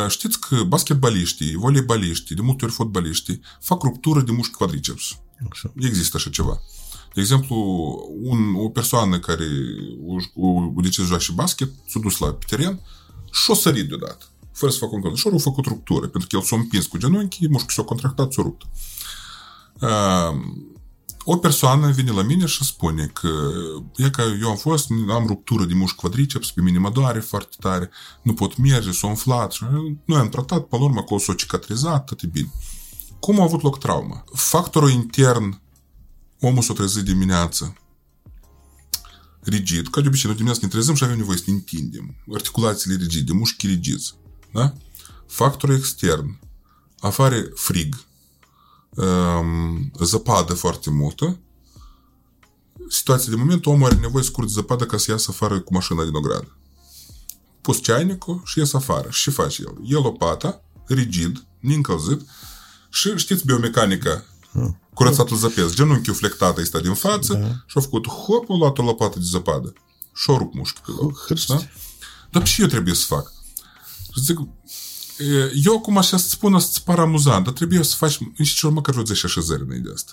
Știți că basketbaliștii, voleibaliștii, de multe ori fotbaliștii, fac ruptură de mușchi quadriceps. Așa. Există așa ceva. De exemplu, un, o persoană care o, o, o decis joace și basket, s-a dus la teren și o sărit deodată, fără să facă un călător. Și a făcut ruptură, pentru că el s-a împins cu genunchii, mușchiul s-a contractat, s-a rupt. Uh, o persoană vine la mine și spune că e că eu am fost, am ruptură de mușchi quadriceps, pe mine mă doare foarte tare, nu pot merge, s-a umflat. Și noi am tratat, pe urmă, că o s-a cicatrizat, tot e bine. Cum a avut loc trauma? Factorul intern omul s-o trezit dimineață rigid, ca de obicei, noi dimineața ne trezim și avem nevoie să ne întindem. Articulațiile rigide, mușchii rigizi. Da? Factorul extern, afară frig, um, zăpadă foarte multă, situația de moment, omul are nevoie să curge zăpadă ca să iasă afară cu mașina din ogradă. Pus ceainicul și ies afară. Și ce face el? E lopata, rigid, neîncălzit, și știți biomecanica curățatul zăpez. Genunchiul flectat este din față da. și a făcut hop, a luat o lopată de zăpadă și a rupt mușchi pe loc. Da? Dar și eu trebuie să fac. Zic, eu acum așa să spun, să-ți par amuzant, dar trebuie să faci nici cel măcar vreo 10 așezări înainte de asta.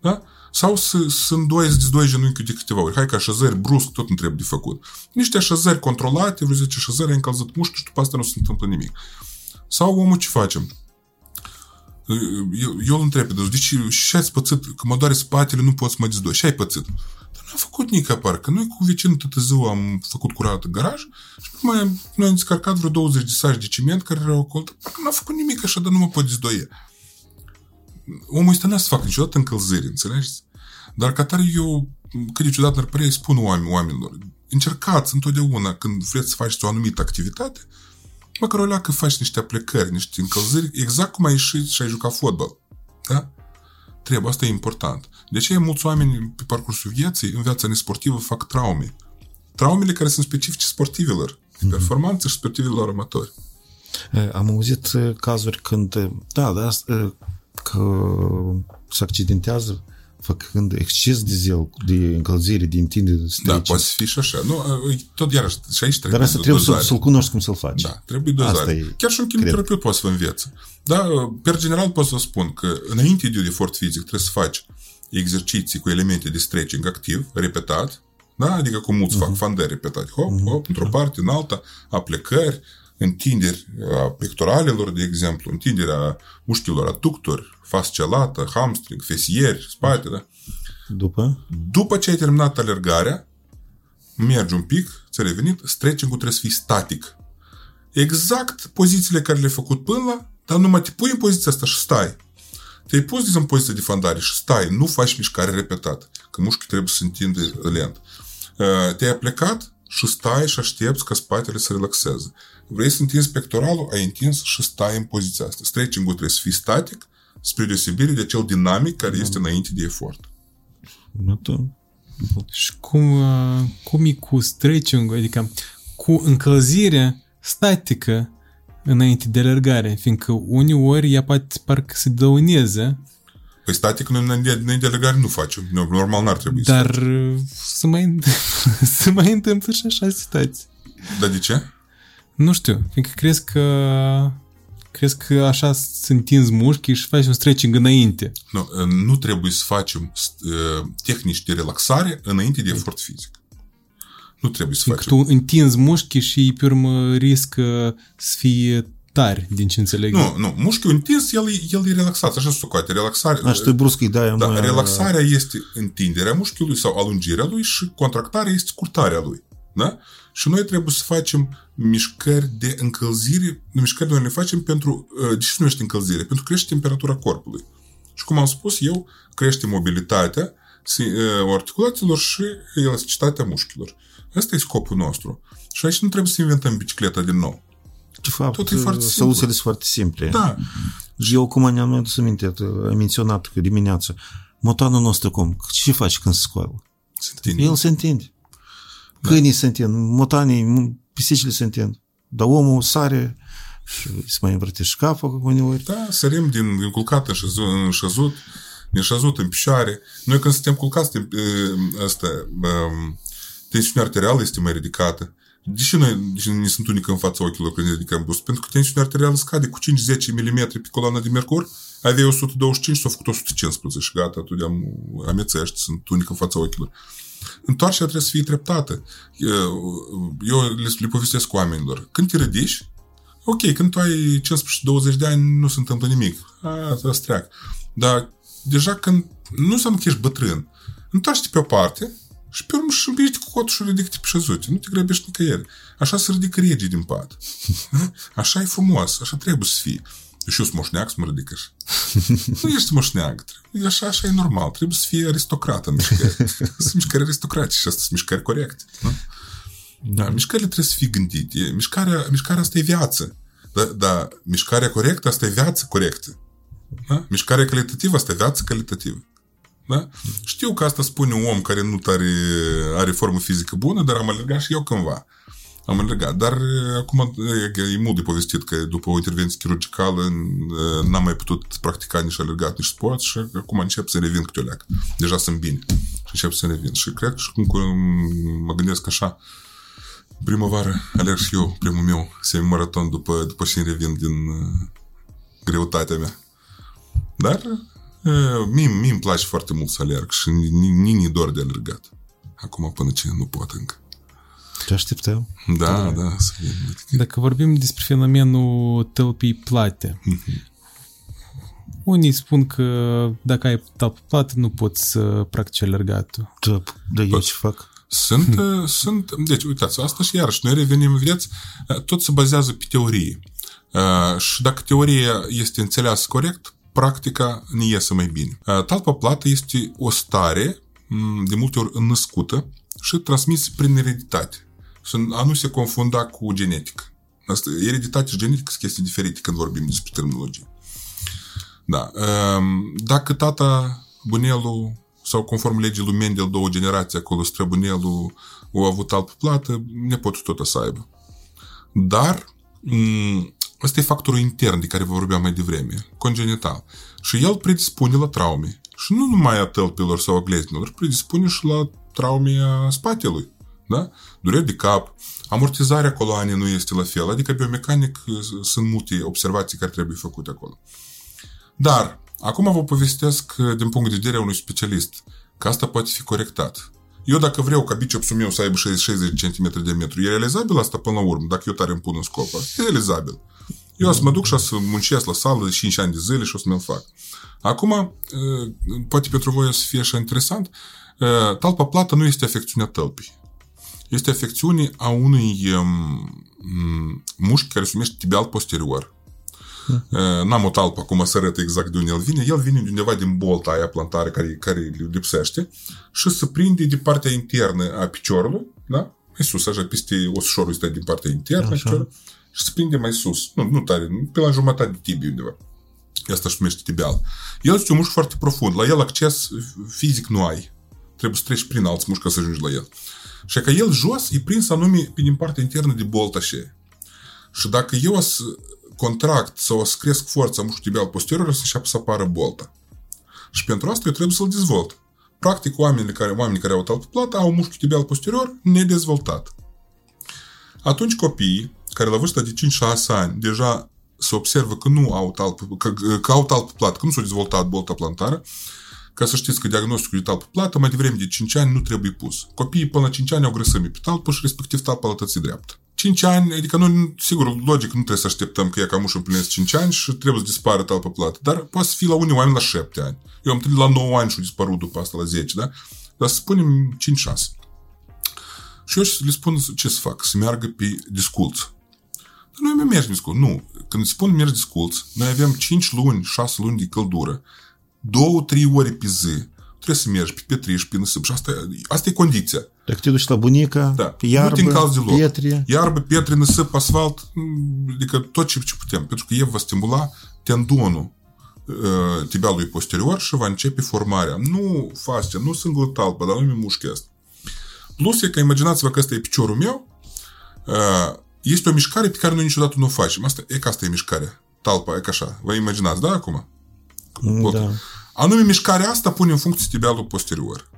Da? Sau să, sunt doi, să doi genunchi de câteva ori. Hai că așezări brusc tot nu trebuie de făcut. Niște așezări controlate, vreo 10 așezări, ai încălzit mușchi și după asta nu se întâmplă nimic. Sau omul ce facem? Eu, eu îl întreb pe deci și ați pățit, că mă doare spatele, nu poți să mă dezdoi. Și ai pățit. Dar nu am făcut nici apar, că noi cu vecinul tot ziua am făcut curat în garaj și mai noi am descarcat vreo 20 de saci de ciment care erau acolo, parcă nu am făcut nimic așa, dar nu mă pot dezdoi. Omul ăsta n-a să facă niciodată încălzire, înțelegeți? Dar ca tare eu, cât niciodată ar părea, spun oameni, oamenilor, încercați întotdeauna când vreți să faceți o anumită activitate, măcar o leacă faci niște aplecări, niște încălziri, exact cum ai ieșit și ai jucat fotbal. Da? Trebuie, asta e important. De ce mulți oameni pe parcursul vieții, în viața nesportivă, fac traume? Traumele care sunt specifice sportivilor, de performanță și sportivilor amatori. E, Am auzit e, cazuri când, e, da, da, e, că se accidentează făcând exces de zel, de încălzire, de întindere, de Da, stretching. poate să fie și așa. Nu, e, tot iarăși, și aici trebuie Dar asta trebuie să, dozare. să-l cunoști cum să-l faci. Da, trebuie Asta dozare. e, Chiar și un chimioterapeut poate să vă învețe. Da, per general pot să vă spun că înainte de efort fizic trebuie să faci exerciții cu elemente de stretching activ, repetat, da? adică cum mulți fac fandări repetat, hop, hop, într-o parte, în alta, aplecări, întinderi a pectoralelor, de exemplu, întinderea mușchilor aductori, fascia lată, hamstring, fesieri, spate, da? După? După ce ai terminat alergarea, mergi un pic, ți-a revenit, stretching-ul trebuie să fie static. Exact pozițiile care le-ai făcut până la, dar numai te pui în poziția asta și stai. Te-ai pus deci, în poziția de fandare și stai, nu faci mișcare repetat, că mușchii trebuie să se întindă lent. Uh, Te-ai plecat și stai și aștepți ca spatele să relaxeze. Vrei să întinzi pectoralul, ai întins și stai în poziția asta. Stretching-ul trebuie să fie static, spre deosebire de cel dinamic care este înainte de efort. Nu, tu. Și cum, uh, cum e cu stretching adică cu încălzirea statică înainte de alergare, fiindcă uneori ea poate parcă să dăuneze, Păi static noi înainte de alergare nu facem. Normal n-ar trebui să dar uh, să mai, să mai întâmplă și așa situații. facem. Dar de ce? Nu știu, fiindcă crezi că crezi că așa să întinzi mușchii și faci un stretching înainte. Nu, nu trebuie să facem uh, tehnici de relaxare înainte de efort fizic. Nu trebuie să Fiindcă facem. tu întinzi mușchii și pe urmă riscă să fie tari, din ce înțeleg. eu. Nu, nu, mușchiul întins, el, e- el e relaxat, așa se socoate. Relaxare, Da, și tu brusc îi dai da, mai- relaxarea este întinderea mușchiului sau alungirea lui și contractarea este scurtarea lui. Da? Și noi trebuie să facem mișcări de încălzire, nu, mișcări noi le facem pentru, uh, de ce se numește încălzire? Pentru crește temperatura corpului. Și cum am spus eu, crește mobilitatea si- uh, articulațiilor și elasticitatea mușchilor. Asta e scopul nostru. Și aici nu trebuie să inventăm bicicleta din nou. De fapt, Tot e foarte soluțiile simplu. sunt foarte simple. Da, Eu, cum ne-am adus aminte, ai menționat că dimineața, motanul nostru cum? Ce faci când se scoală? se întinde. El se întinde. Câinii se întind, motanii, pisicile se întind. Dar omul sare și se mai învârtește capul uneori. Da, sărim din, din culcat în șezut, în șezut, din șezut în picioare. Noi când suntem culcați, suntem, e, asta, um, tensiunea arterială este mai ridicată. De ce noi de ce ne se întunecă în fața ochilor când ne ridicăm bus? Pentru că tensiunea arterială scade cu 5-10 mm pe coloana de mercur, aveai 125, s-a făcut 115 și gata, tu de-am amețești, se întunecă în fața ochilor. Întoarcerea trebuie să fie treptată. Eu, eu le, le povestesc oamenilor. Când te ridici, ok, când tu ai 15-20 de ani, nu se întâmplă nimic. Asta îți treacă. Dar deja când nu înseamnă că ești bătrân, întoarce pe o parte și pe urmă și împiși cu cotul și ridică-te pe șezute. Nu te grăbești nicăieri. Așa se ridică regii din pat. Așa e frumos, așa trebuie să fie. Și eu sunt moșneac să mă ridic așa. Nu ești moșneac. Trebuie- Așa, așa e normal. Trebuie să fie aristocrat în mișcări. Sunt mișcări aristocratice și astea sunt mișcări corecte. Nu? Da, mișcările trebuie să fie gândite. Mișcarea, mișcarea asta e viață. Da, da, mișcarea corectă, asta e viață corectă. Da? Mișcarea calitativă, asta e viață calitativă. Da? Știu că asta spune un om care nu are, are formă fizică bună, dar am alergat și eu cândva. Am alergat. Dar e, acum e, e mult de povestit că după o intervenție chirurgicală e, n-am mai putut practica nici alergat, nici sport și acum încep să revin câte o leacă. Deja sunt bine și încep să revin. Și cred că și cum cum mă gândesc așa, primăvară alerg și eu primul meu semi-maraton după, după ce revin din uh, greutatea mea. Dar uh, mie, mie îmi place foarte mult să alerg și nici ni dor de alergat. Acum până ce nu pot încă. Te așteptăm. Da, da, să vedem. Dacă vorbim despre fenomenul tălpii plate, unii spun că dacă ai talpă plată nu poți să practici alergatul. Da, da eu ce fac? Sunt, uh, sunt, deci uitați, asta și iarăși, noi revenim, vedeți, uh, tot se bazează pe teorie. Uh, și dacă teoria este înțeleasă corect, practica ne iese mai bine. Uh, talpa plată este o stare, m, de multe ori înnăscută, și transmise prin ereditate. Și a nu se confunda cu genetică. Asta, ereditate și genetică sunt chestii diferite când vorbim despre terminologie. Da. Ehm, Dacă tata, bunelul, sau conform legii lui Mendel, două generații acolo, străbunelul, au avut altă plată, nepotul tot o să aibă. Dar m, ăsta e factorul intern de care vă vorbeam mai devreme, congenital. Și el predispune la traume. Și nu numai a tălpilor sau a gleznilor, predispune și la traume a spatelui. Da? Dureri de cap, amortizarea coloanei nu este la fel, adică biomecanic sunt multe observații care trebuie făcute acolo. Dar, acum vă povestesc din punct de vedere a unui specialist că asta poate fi corectat. Eu dacă vreau ca bicepsul meu să aibă 60 cm de diametru, e realizabil asta până la urmă, dacă eu tare îmi pun în scop? E realizabil. Eu o să mă duc și o să muncesc la sală de 5 ani de zile și o să mi-l fac. Acum, poate pentru voi o să fie așa interesant, talpa plată nu este afecțiunea tălpii. Este afecțiune a unui um, mușchi care se numește tibial posterior. N-am o talpă acum să arăt exact de unde el vine. El vine de undeva din bolta aia plantare care, care îi lipsește și se prinde de partea internă a piciorului, da? Mai sus, așa, peste osușorul ăsta din partea internă a piciorului și se prinde mai sus. Nu, nu tare, pe la jumătate de tibie undeva. Asta se numește tibial. El este un mușchi foarte profund. La el acces fizic nu ai. Trebuie să treci prin alți mușchi ca să ajungi la el. Și că el jos e prins anume din partea internă de bolta așa. Și dacă eu o să contract sau o să cresc forța mușchiului tibial posterior, o să înceapă să apară bolta. Și pentru asta eu trebuie să-l dezvolt. Practic, oamenii care, oamenii care au talpă plată au mușchiul tibial posterior nedezvoltat. Atunci copiii, care la vârsta de 5-6 ani deja se observă că nu au talpă, că, că au talpă plată, că nu s-a dezvoltat bolta plantară, ca să știți că diagnosticul de talpă plată mai devreme de 5 ani nu trebuie pus. Copiii până la 5 ani au grăsămi pe talpă și respectiv talpa la tății dreaptă. 5 ani, adică nu, sigur, logic, nu trebuie să așteptăm că e ca mușul împlinesc 5 ani și trebuie să dispară talpă plată, dar poate să fie la unii oameni la 7 ani. Eu am întâlnit la 9 ani și au dispărut după asta la 10, da? Dar să spunem 5-6. Și eu le spun ce să fac, să meargă pe disculț. Dar noi mai mergem disculț. Nu. Când spun mergi disculț, noi avem 5 luni, 6 luni de căldură, 2-3 ore pe zi, trebuie să mergi pe petriș, pe năsip și asta, asta e condiția. Dacă te duci la bunica, Da. pe iarbă, nu te încalzi deloc. pietre, Iarbă, pietre, năsip, asfalt, adică tot ce, ce putem. Pentru că el va stimula tendonul uh, tibialului posterior și va începe formarea. Nu fascia, nu singură talpă, dar nu mușchi asta. Plus e că imaginați-vă că ăsta e piciorul meu, uh, este o mișcare pe care noi niciodată nu o facem. Asta, e că asta e mișcarea. Talpa, e ca așa. Vă imaginați, da, acum? da. Anume, mișcarea asta pune în funcție tibialul posterior.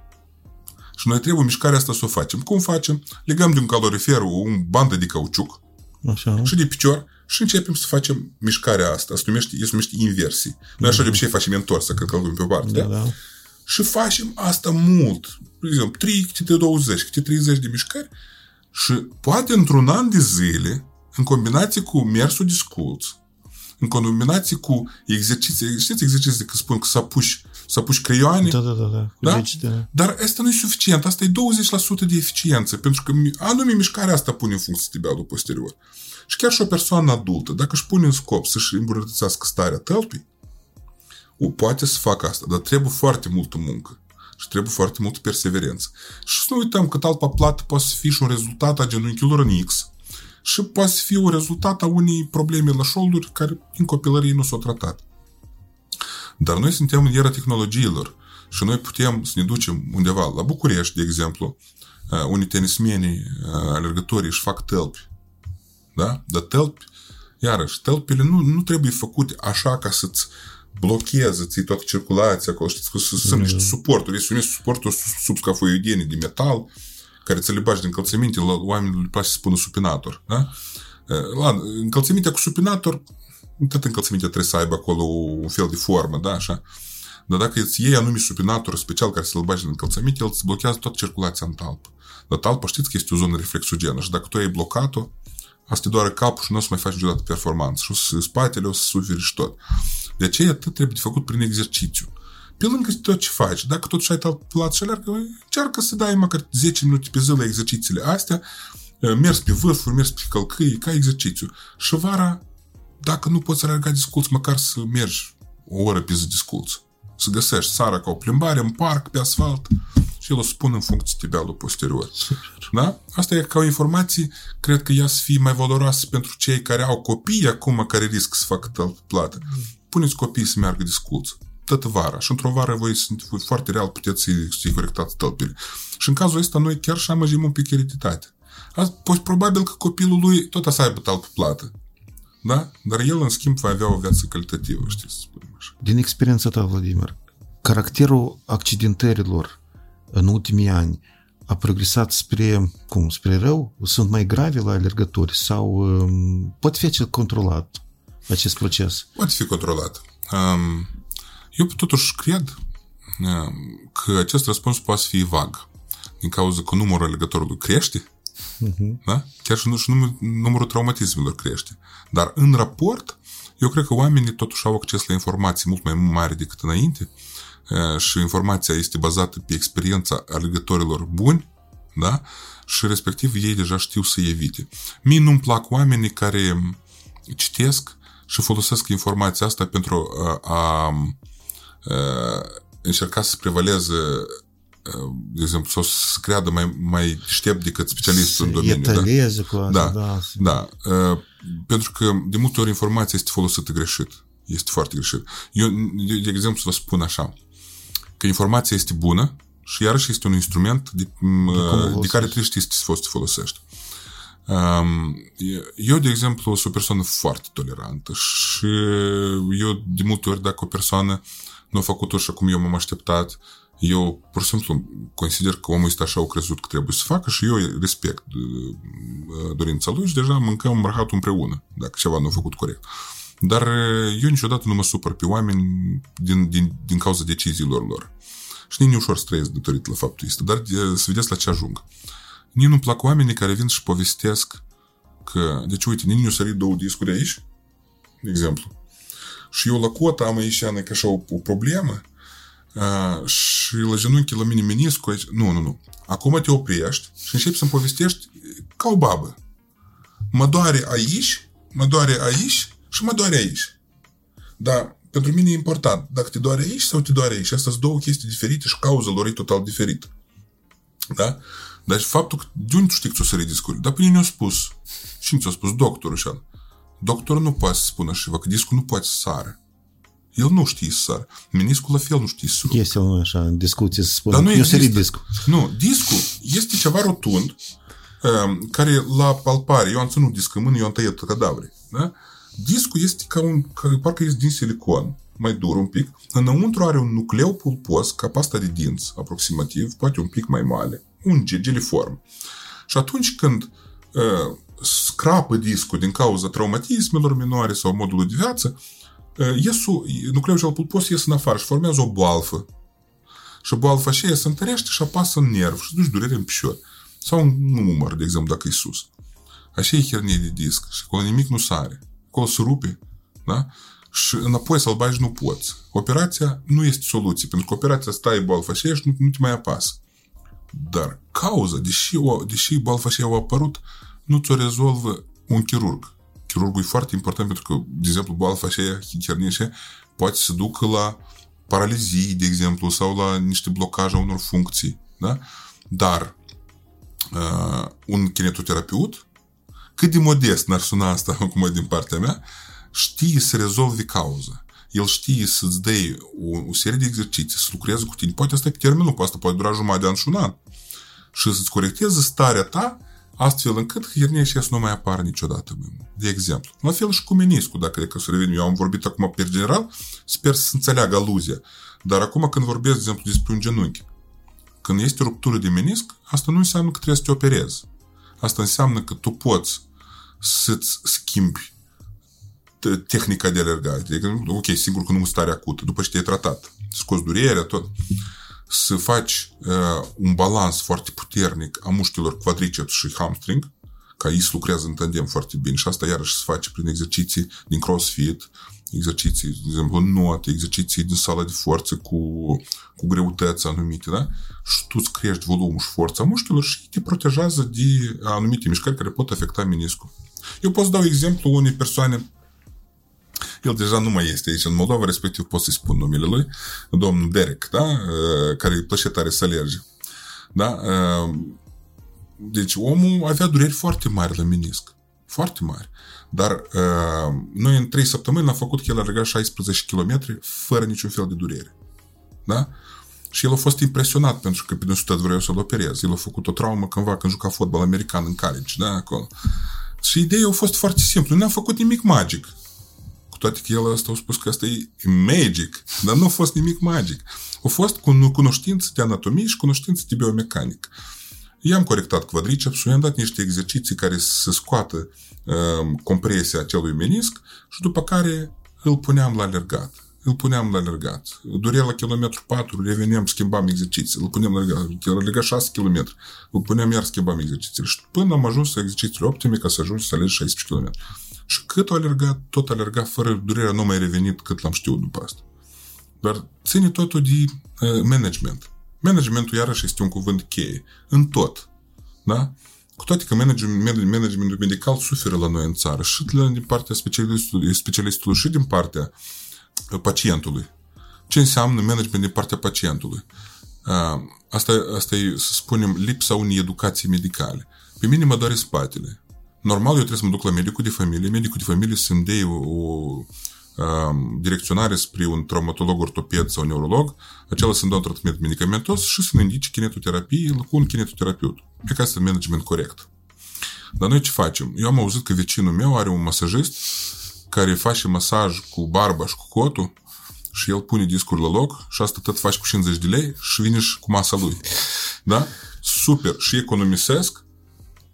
Și noi trebuie mișcarea asta să o facem. Cum facem? Legăm de un calorifer o bandă de cauciuc Așa. și de picior și începem să facem mișcarea asta. Se numește, se numește inversii. Noi așa de obicei facem întors, să călcăm pe o parte. Da, Da, da. Și facem asta mult. De exemplu, 3, câte 20, câte 30 de mișcări și poate într-un an de zile, în combinație cu mersul disculț, în combinație cu exerciții, știți exerciții că spun că să apuci, să apuci creioane, Da, da, da, da. Da? Deci, da. dar asta nu e suficient, asta e 20% de eficiență, pentru că mi- anume mișcarea asta pune în funcție tibialul posterior. Și chiar și o persoană adultă, dacă își pune în scop să-și îmbunătățească starea tălpii, o poate să facă asta, dar trebuie foarte multă muncă și trebuie foarte multă perseverență. Și să nu uităm că talpa plată poate să fie și un rezultat a genunchiilor în X și poate să fie un rezultat a unei probleme la șolduri care în copilărie nu s-au tratat. Dar noi suntem în era tehnologiilor și noi putem să ne ducem undeva la București, de exemplu, uh, unii tenismenii, uh, alergătorii își fac tălpi. Da? Dar tălpi, iarăși, tălpile nu, nu trebuie făcute așa ca să-ți blocheze ți toată circulația acolo. Știți că sunt niște suporturi. Este un suportul subscafoidene de metal care ți le bagi din încălțăminte, la oamenilor le place să spună supinator. Da? La încălțămintea cu supinator, tot încălțămintea trebuie să aibă acolo un fel de formă, da, așa. Dar dacă îți iei anume supinator special care să-l bagi în încălțăminte, el îți blochează toată circulația în talpă. Dar talpa știți că este o zonă reflexogenă și dacă tu ai blocat-o, asta doare capul și nu o să mai faci niciodată performanță. Și o să spatele o să suferi și tot. De aceea atât trebuie de făcut prin exercițiu. Pe lângă tot ce faci, dacă totuși ai talpat și alergă, încearcă să dai măcar 10 minute pe zi la exercițiile astea, mers pe vârfuri, mers pe călcâi, ca exercițiu. Și vara, dacă nu poți alerga disculț, măcar să mergi o oră pe zi disculț. Să găsești sara ca o plimbare în parc, pe asfalt și și el o spun în funcție de tibialul posterior. Da? Asta e ca o informație, cred că ea să fie mai valoroasă pentru cei care au copii acum care risc să facă plată. Puneți copiii să meargă de sculță tot vara. Și într-o vară voi sunt voi foarte real puteți să-i, să corectați tălpile. Și în cazul ăsta noi chiar și amăjim un pic ereditate. Poți probabil că copilul lui tot să aibă talpă plată. Da? Dar el, în schimb, va avea o viață calitativă, știți să spunem așa. Din experiența ta, Vladimir, caracterul accidentărilor în ultimii ani a progresat spre, cum, spre rău? Sunt mai grave la alergători sau um, poate fi acel controlat acest proces? Poate fi controlat. Um, eu totuși cred um, că acest răspuns poate fi vag din cauza că numărul alergătorului crește, uh-huh. da? chiar și, și numărul traumatismelor crește. Dar în raport, eu cred că oamenii totuși au acces la informații mult mai mari decât înainte și informația este bazată pe experiența alegătorilor buni, da? și respectiv ei deja știu să evite. Mie nu-mi plac oamenii care citesc și folosesc informația asta pentru a, a, a încerca să prevaleze de exemplu, sau să creadă mai, mai ștept decât specialistul în domeniu. Da? cu asta, da, da. da. Pentru că de multe ori informația este folosită greșit. Este foarte greșit. Eu, de exemplu, să vă spun așa că informația este bună și iarăși este un instrument de, de, de care trebuie știi să te folosești. Eu, de exemplu, sunt o persoană foarte tolerantă și eu, de multe ori, dacă o persoană nu a făcut așa cum eu m-am așteptat, eu, pur și simplu, consider că omul este așa o crezut că trebuie să facă și eu respect dorința lui și deja mâncăm îmbrăcatul împreună, dacă ceva nu a făcut corect. Dar eu niciodată nu mă supăr pe oameni din, din, din cauza deciziilor lor. Și nici ușor să trăiesc datorită la faptul ăsta. Dar să vedeți la ce ajung. Nici nu-mi plac oamenii care vin și povestesc că, deci uite, nici nu sărit două discuri aici, de exemplu. Și eu la cota am aici ca așa o, o problemă uh, și la genunchi la mine meniscul aici. Nu, nu, nu. Acum te oprești și începi să-mi povestești ca o babă. Mă doare aici, mă doare aici și mă doare aici. Dar pentru mine e important dacă te doare aici sau te doare aici. Asta sunt două chestii diferite și cauza lor e total diferită. Da? Dar faptul că de unde tu știi că ți-o sări discul? Dar până ne-a spus. Și ți-a spus doctorul așa. Doctorul nu poate să spună așa, că discul nu poate să sară. El nu știe să sară. Meniscul la fel nu știe să sară. Este nu așa, în discuție să spună Dar nu există. discul. Nu, discul este ceva rotund um, care la palpare, eu am ținut disc în mână, eu am tăiat cadavre. Da? Discul este ca un, ca, parcă este din silicon, mai dur un pic. Înăuntru are un nucleu pulpos, ca pasta de dinți, aproximativ, poate un pic mai mare, un geliform. Și atunci când uh, scrapă discul din cauza traumatismelor minore sau modului de viață, uh, iesul, nucleul cel pulpos ies în afară și formează o boalfă. Și boalfa aceea se întărește și apasă în nerv și duci durere în picior. Sau în număr, de exemplu, dacă e sus. Așa e hernie de disc și acolo nimic nu sare acolo se rupe, da? Și înapoi să-l bagi nu poți. Operația nu este soluție, pentru că operația stai balfașea și nu, nu te mai apasă. Dar cauza, deși, o, deși balfașea au apărut, nu ți-o rezolvă un chirurg. Chirurgul e foarte important pentru că, de exemplu, balfașea, hernie poate să ducă la paralizii, de exemplu, sau la niște blocaje a unor funcții. Da? Dar uh, un kinetoterapeut cât de modest n-ar suna asta acum din partea mea, știe să rezolvi cauza. El știe să-ți dea o, o serie de exerciții, să lucreze cu tine. Poate asta e pe termenul, poate asta poate dura jumătate de an și un an. Și să-ți corecteze starea ta astfel încât hernia și să nu mai apară niciodată. De exemplu. La fel și cu meniscul, dacă e că să revin. Eu am vorbit acum pe general, sper să înțeleagă aluzia. Dar acum când vorbesc, de exemplu, despre un genunchi, când este ruptură de menisc, asta nu înseamnă că trebuie să te operezi. Asta înseamnă că tu poți să-ți schimbi tehnica de alergare. Ok, sigur că nu stare acută, după ce te-ai tratat, scoți durerea, tot. Să faci uh, un balans foarte puternic a mușchilor quadriceps și hamstring, ca ei lucrează în tandem foarte bine și asta iarăși se face prin exerciții din crossfit, exerciții, de exemplu, note, exerciții din sala de forță cu, cu greutăți anumite, da? Și tu îți crești volumul și forța mușchilor și te protejează de anumite mișcări care pot afecta meniscul. Eu pot să dau exemplu unei persoane el deja nu mai este aici în Moldova, respectiv pot să-i spun numele lui, domnul Derek, da? care îi plăcea tare să alerge. Da? Uh, Deci omul avea dureri foarte mari la menisc. Foarte mari. Dar uh, noi în 3 săptămâni l-am făcut că el a alergat 16 km fără niciun fel de durere. Da? Și el a fost impresionat pentru că pe dânsul tot vreau să-l operez. El a făcut o traumă cândva când juca fotbal american în college, da, acolo. Și ideea a fost foarte simplu. Nu am făcut nimic magic. Cu toate că el ăsta a spus că asta e magic, dar nu a fost nimic magic. A fost cu cunoștință de anatomie și cunoștință de biomecanică. I-am corectat quadricepsul, i-am dat niște exerciții care să scoată uh, compresia acelui menisc și după care îl puneam la alergat. Îl puneam la alergat. Durea la kilometru 4, reveneam, schimbam exerciții. Îl puneam la alergat. El alerga 6 km. Îl puneam iar, schimbam exercițiile. Și până am ajuns la exercițiile optime ca să ajung să alerg 16 km. Și cât a alergat, tot alerga fără durerea, nu mai revenit cât l-am știut după asta. Dar ține totul de uh, management. Managementul, iarăși, este un cuvânt cheie. În tot. Da? Cu toate că management, managementul medical suferă la noi în țară și din partea specialistului, specialistului și din partea pacientului. Ce înseamnă management din partea pacientului? Asta, asta e, să spunem, lipsa unei educații medicale. Pe mine mă doare spatele. Normal, eu trebuie să mă duc la medicul de familie. Medicul de familie să-mi dea o, o direcționare spre un traumatolog ortoped sau neurolog, acela să-mi dă un tratament medicamentos și să-mi indice kinetoterapie cu un kinetoterapeut. Pe care este management corect. Dar noi ce facem? Eu am auzit că vecinul meu are un masajist care face masaj cu barba și cu cotul și el pune discuri la loc și asta tot faci cu 50 de lei și vine și cu masa lui. Da? Super. Și economisesc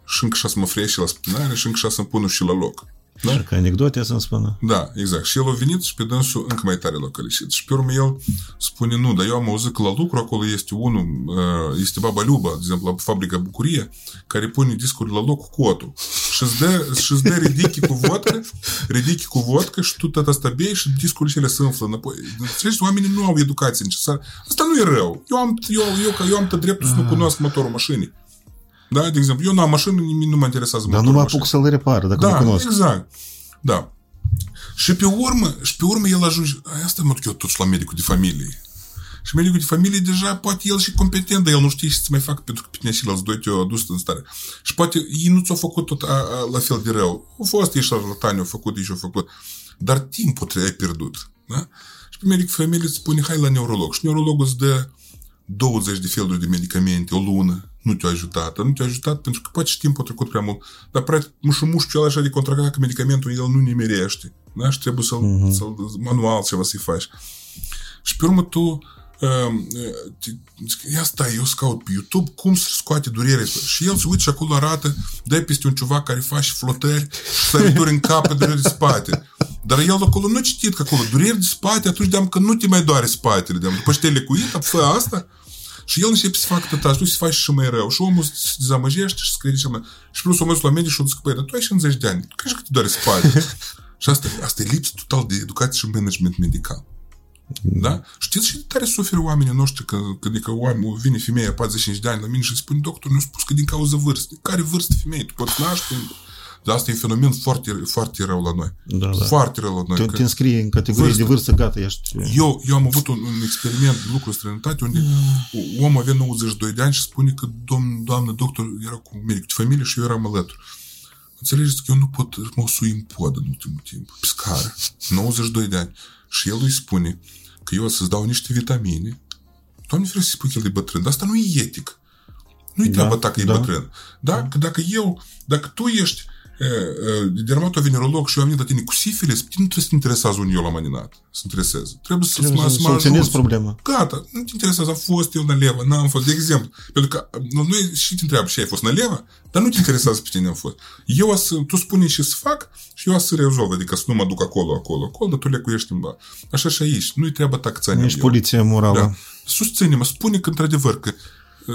și încă și să mă freie la spinare și încă și să-mi pună și la loc. Da? Și ca anecdote să-mi spună. Da, exact. Și el a venit și pe dânsul încă mai tare l-a călișit. Și pe urmă el spune, nu, dar eu am auzit că la lucru acolo este unul, este baba Luba, de exemplu, la fabrica Bucurie, care pune discuri la loc cu cotul. Și îți dă, și îți dă ridichi cu vodcă, ridichi cu vodcă și tu tot asta bei și discurile cele se umflă înapoi. Înțelegi? Oamenii nu au educație necesară. Asta nu e rău. Eu am, eu, eu, eu am tot dreptul să nu cunosc motorul mașinii. Da? De exemplu, eu n-am mașină, nimic nu mă interesează Dar nu mă apuc să-l repar, dacă da, nu cunosc. exact. Da. Și pe urmă, și pe urmă el ajunge, asta mă duc eu totuși la medicul de familie. Și medicul de familie deja poate el și competent, dar el nu știe ce să mai facă pentru că pe tine și l-ați doi te-au adus în stare. Și poate ei nu ți-au făcut tot a, a, la fel de rău. Au fost ei șarlatani, au făcut, ei și-au făcut. Dar timpul ai pierdut. Da? Și pe medicul de familie îți spune, hai la neurolog. Și neurologul îți dă 20 de feluri de medicamente, o lună, nu te-a ajutat. Nu te-a ajutat pentru că poate și timpul a trecut prea mult. Dar, practic, și mușchiul așa de contractat că medicamentul el nu nimerește. Da? Și trebuie să-l, uh-huh. să-l manual ceva să-i faci. Și pe urmă tu uh, ia stai, eu scaut pe YouTube cum să scoate durere. Și el se uită și acolo arată, dai peste un ceva care face flotări și sărituri în cap pe durere de spate. Dar el acolo nu citit că acolo dureri de spate, atunci deam că nu te mai doare spatele. Deam, după ce te-ai lecuit, fă asta, și el începe să facă tot asta, să faci și mai rău. Și omul se dezamăgește și se crede și mai... Și plus omul la medic și o zic, păi, dar tu ai 50 de ani, ca și că te doare spate. și asta, asta e lipsă total de educație și management medical. Da? Știți și de tare suferă oamenii noștri că, că adică oameni, vine femeia 45 de ani la mine și spune, doctor, nu spus că din cauza vârstei. Care vârstă femeie? Tu poți naște? Dar asta e un fenomen foarte, foarte rău la noi. Da, da. Foarte rău la noi. Te, că te înscrie în categorie vârstă. de vârstă, gata, ești... Eu, eu am avut un, un experiment de lucru în străinătate unde omul avea 92 de ani și spune că domn, doamnă doctor era cu medic de familie și eu eram alături. Înțelegeți că eu nu pot mă sui în pod în ultimul timp, pe scară, 92 de ani. Și el îi spune că eu o să-ți dau niște vitamine. Doamne, vreau să spun că el e bătrân, dar asta nu e etic. Nu-i Da, treaba ta că e da. bătrân. Da? Că dacă eu, dacă tu ești e, e, dermatovenerolog și eu am venit la tine cu sifilis, pe tine nu trebuie să te interesează un eu la maninat. Să intereseze. Trebuie să, Trebuie mă, să să mă soluționezi ajuți. problema. Gata, nu te interesează, a fost eu în levă, n-am fost, de exemplu. Pentru că nu, nu e, și te întreabă și ai fost în levă, dar nu te interesează pe tine am fost. Eu o să, tu spune ce să fac și eu o să rezolv, adică să nu mă duc acolo, acolo, acolo, dar tu lecuiești în ba. Așa și aici, nu-i treaba ta că ți Ești poliție morală. da. Susține-mă, spune că într-adevăr că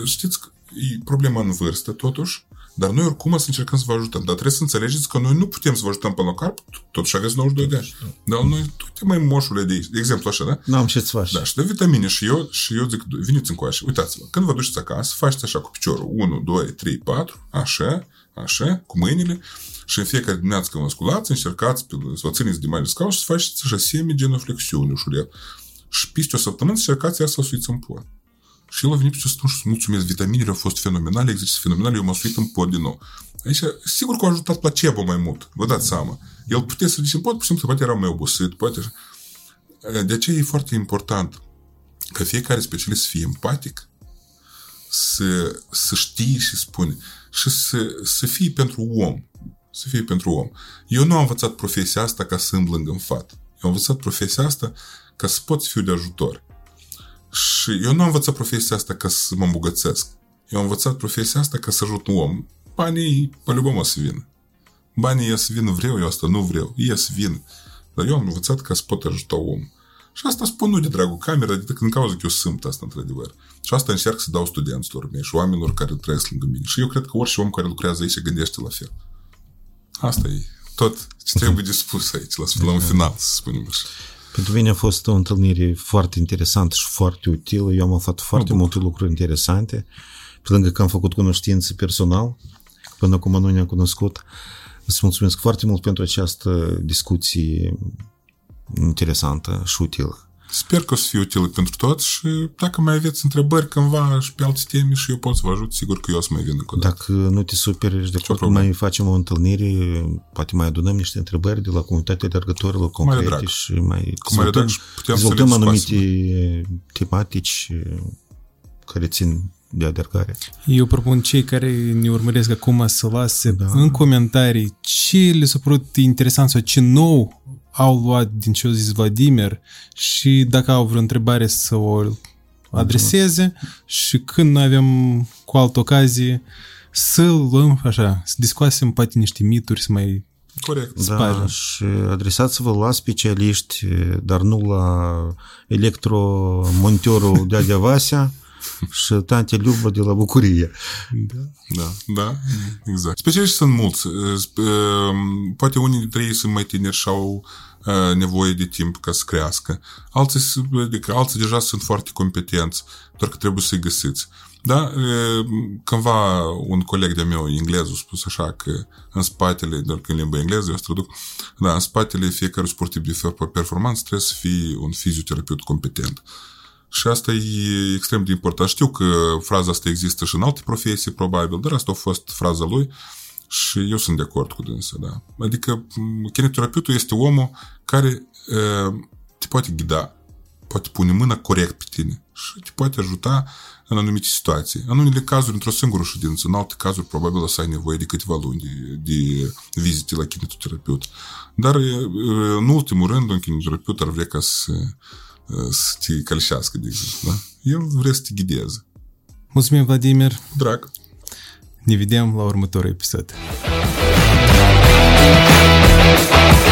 știți că e problema în vârstă totuși, dar noi oricum să încercăm să vă ajutăm. Dar trebuie să înțelegeți că noi nu putem să vă ajutăm până la carp, totuși aveți 92 de ani. Dar noi, tu te mai moșule de aici. De exemplu, așa, da? N-am ce să faci. Da, și de vitamine și eu, și eu zic, veniți încoace, uitați-vă, când vă duceți acasă, faceți așa cu piciorul, 1, 2, 3, 4, așa, așa, cu mâinile, și în fiecare dimineață când vă sculați, încercați pe, să vă țineți de mai de scaun și să faceți așa semi genoflexiuni ușurel. Și peste o săptămână să încercați iar să o suiți în pot. Și el a venit să spun și să mulțumesc, vitaminele au fost fenomenale, exerciții fenomenale, eu m-am suit în pod din nou. Aici, sigur că a ajutat placebo mai mult, vă dați seama. El putea să zice, pot, pur și simplu, poate era mai obosit, poate așa. De aceea e foarte important ca fiecare specialist să fie empatic, să, să știe și spune și să, să fie pentru om. Să fie pentru om. Eu nu am învățat profesia asta ca să îmblâng în fat. Eu am învățat profesia asta ca să pot fiu de ajutor. Și eu nu am învățat profesia asta ca să mă îmbogățesc. Eu am învățat profesia asta ca să ajut un om. Banii, pe любому o să vină. Banii să vină vreau, eu asta nu vreau. Ei să vină. Dar eu am învățat ca să pot ajuta om. Și asta spun nu de dragul cameră, adică din cauza că eu sunt asta, într-adevăr. Și asta încerc să dau studenților mei și oamenilor care trăiesc lângă mine. Și eu cred că orice om care lucrează aici se gândește la fel. Asta e tot ce trebuie de spus aici, la, la un final, să spunem așa. Pentru mine a fost o întâlnire foarte interesantă și foarte utilă. Eu am aflat foarte multe lucruri interesante. Pe lângă că am făcut cunoștință personal, până acum nu ne-am cunoscut. Îți mulțumesc foarte mult pentru această discuție interesantă și utilă. Sper că o să fie util pentru toți și dacă mai aveți întrebări cândva și pe alte teme și eu pot să vă ajut, sigur că eu o să mai vin încă o dată. Dacă nu te superi, de acord, mai facem o întâlnire, poate mai adunăm niște întrebări de la comunitatea alergătorilor concrete și mai Cu mare drag și putem dezvoltăm să le anumite tematici care țin de alergare. Eu propun cei care ne urmăresc acum să lase da. în comentarii ce le s-a părut interesant sau ce nou au luat din ce a zis Vladimir și dacă au vreo întrebare să o adreseze și când noi avem cu altă ocazie să luăm așa, să discuasem poate niște mituri, să mai Corect. Da, și adresați-vă la specialiști, dar nu la electromontorul Dadea Vasea, și tante Liubă de la Bucurie. Da, da, da exact. Specialiști sunt mulți. Poate unii dintre ei sunt mai tineri și au nevoie de timp ca să crească. Alții, adică, alții deja sunt foarte competenți, doar că trebuie să-i găsiți. Da, cândva un coleg de meu englez a spus așa că în spatele, doar că în limba engleză eu traduc, da, în spatele fiecare sportiv de performanță trebuie să fie un fizioterapeut competent. Și asta e extrem de important. Știu că fraza asta există și în alte profesii, probabil, dar asta a fost fraza lui și eu sunt de acord cu dânsa, da. Adică kinetoterapeutul este omul care uh, te poate ghida, poate pune mâna corect pe tine și te poate ajuta în anumite situații. În unele cazuri, într-o singură ședință, în alte cazuri, probabil o să ai nevoie de câteva luni de, de vizite la kinetoterapeut. Dar, în ultimul rând, un kinetoterapeut ar vrea ca să Кольчаска, да? Я врезать гидезы. Музмин Владимир. Драк. Не видим Лаур Мотор эпизод. Thank you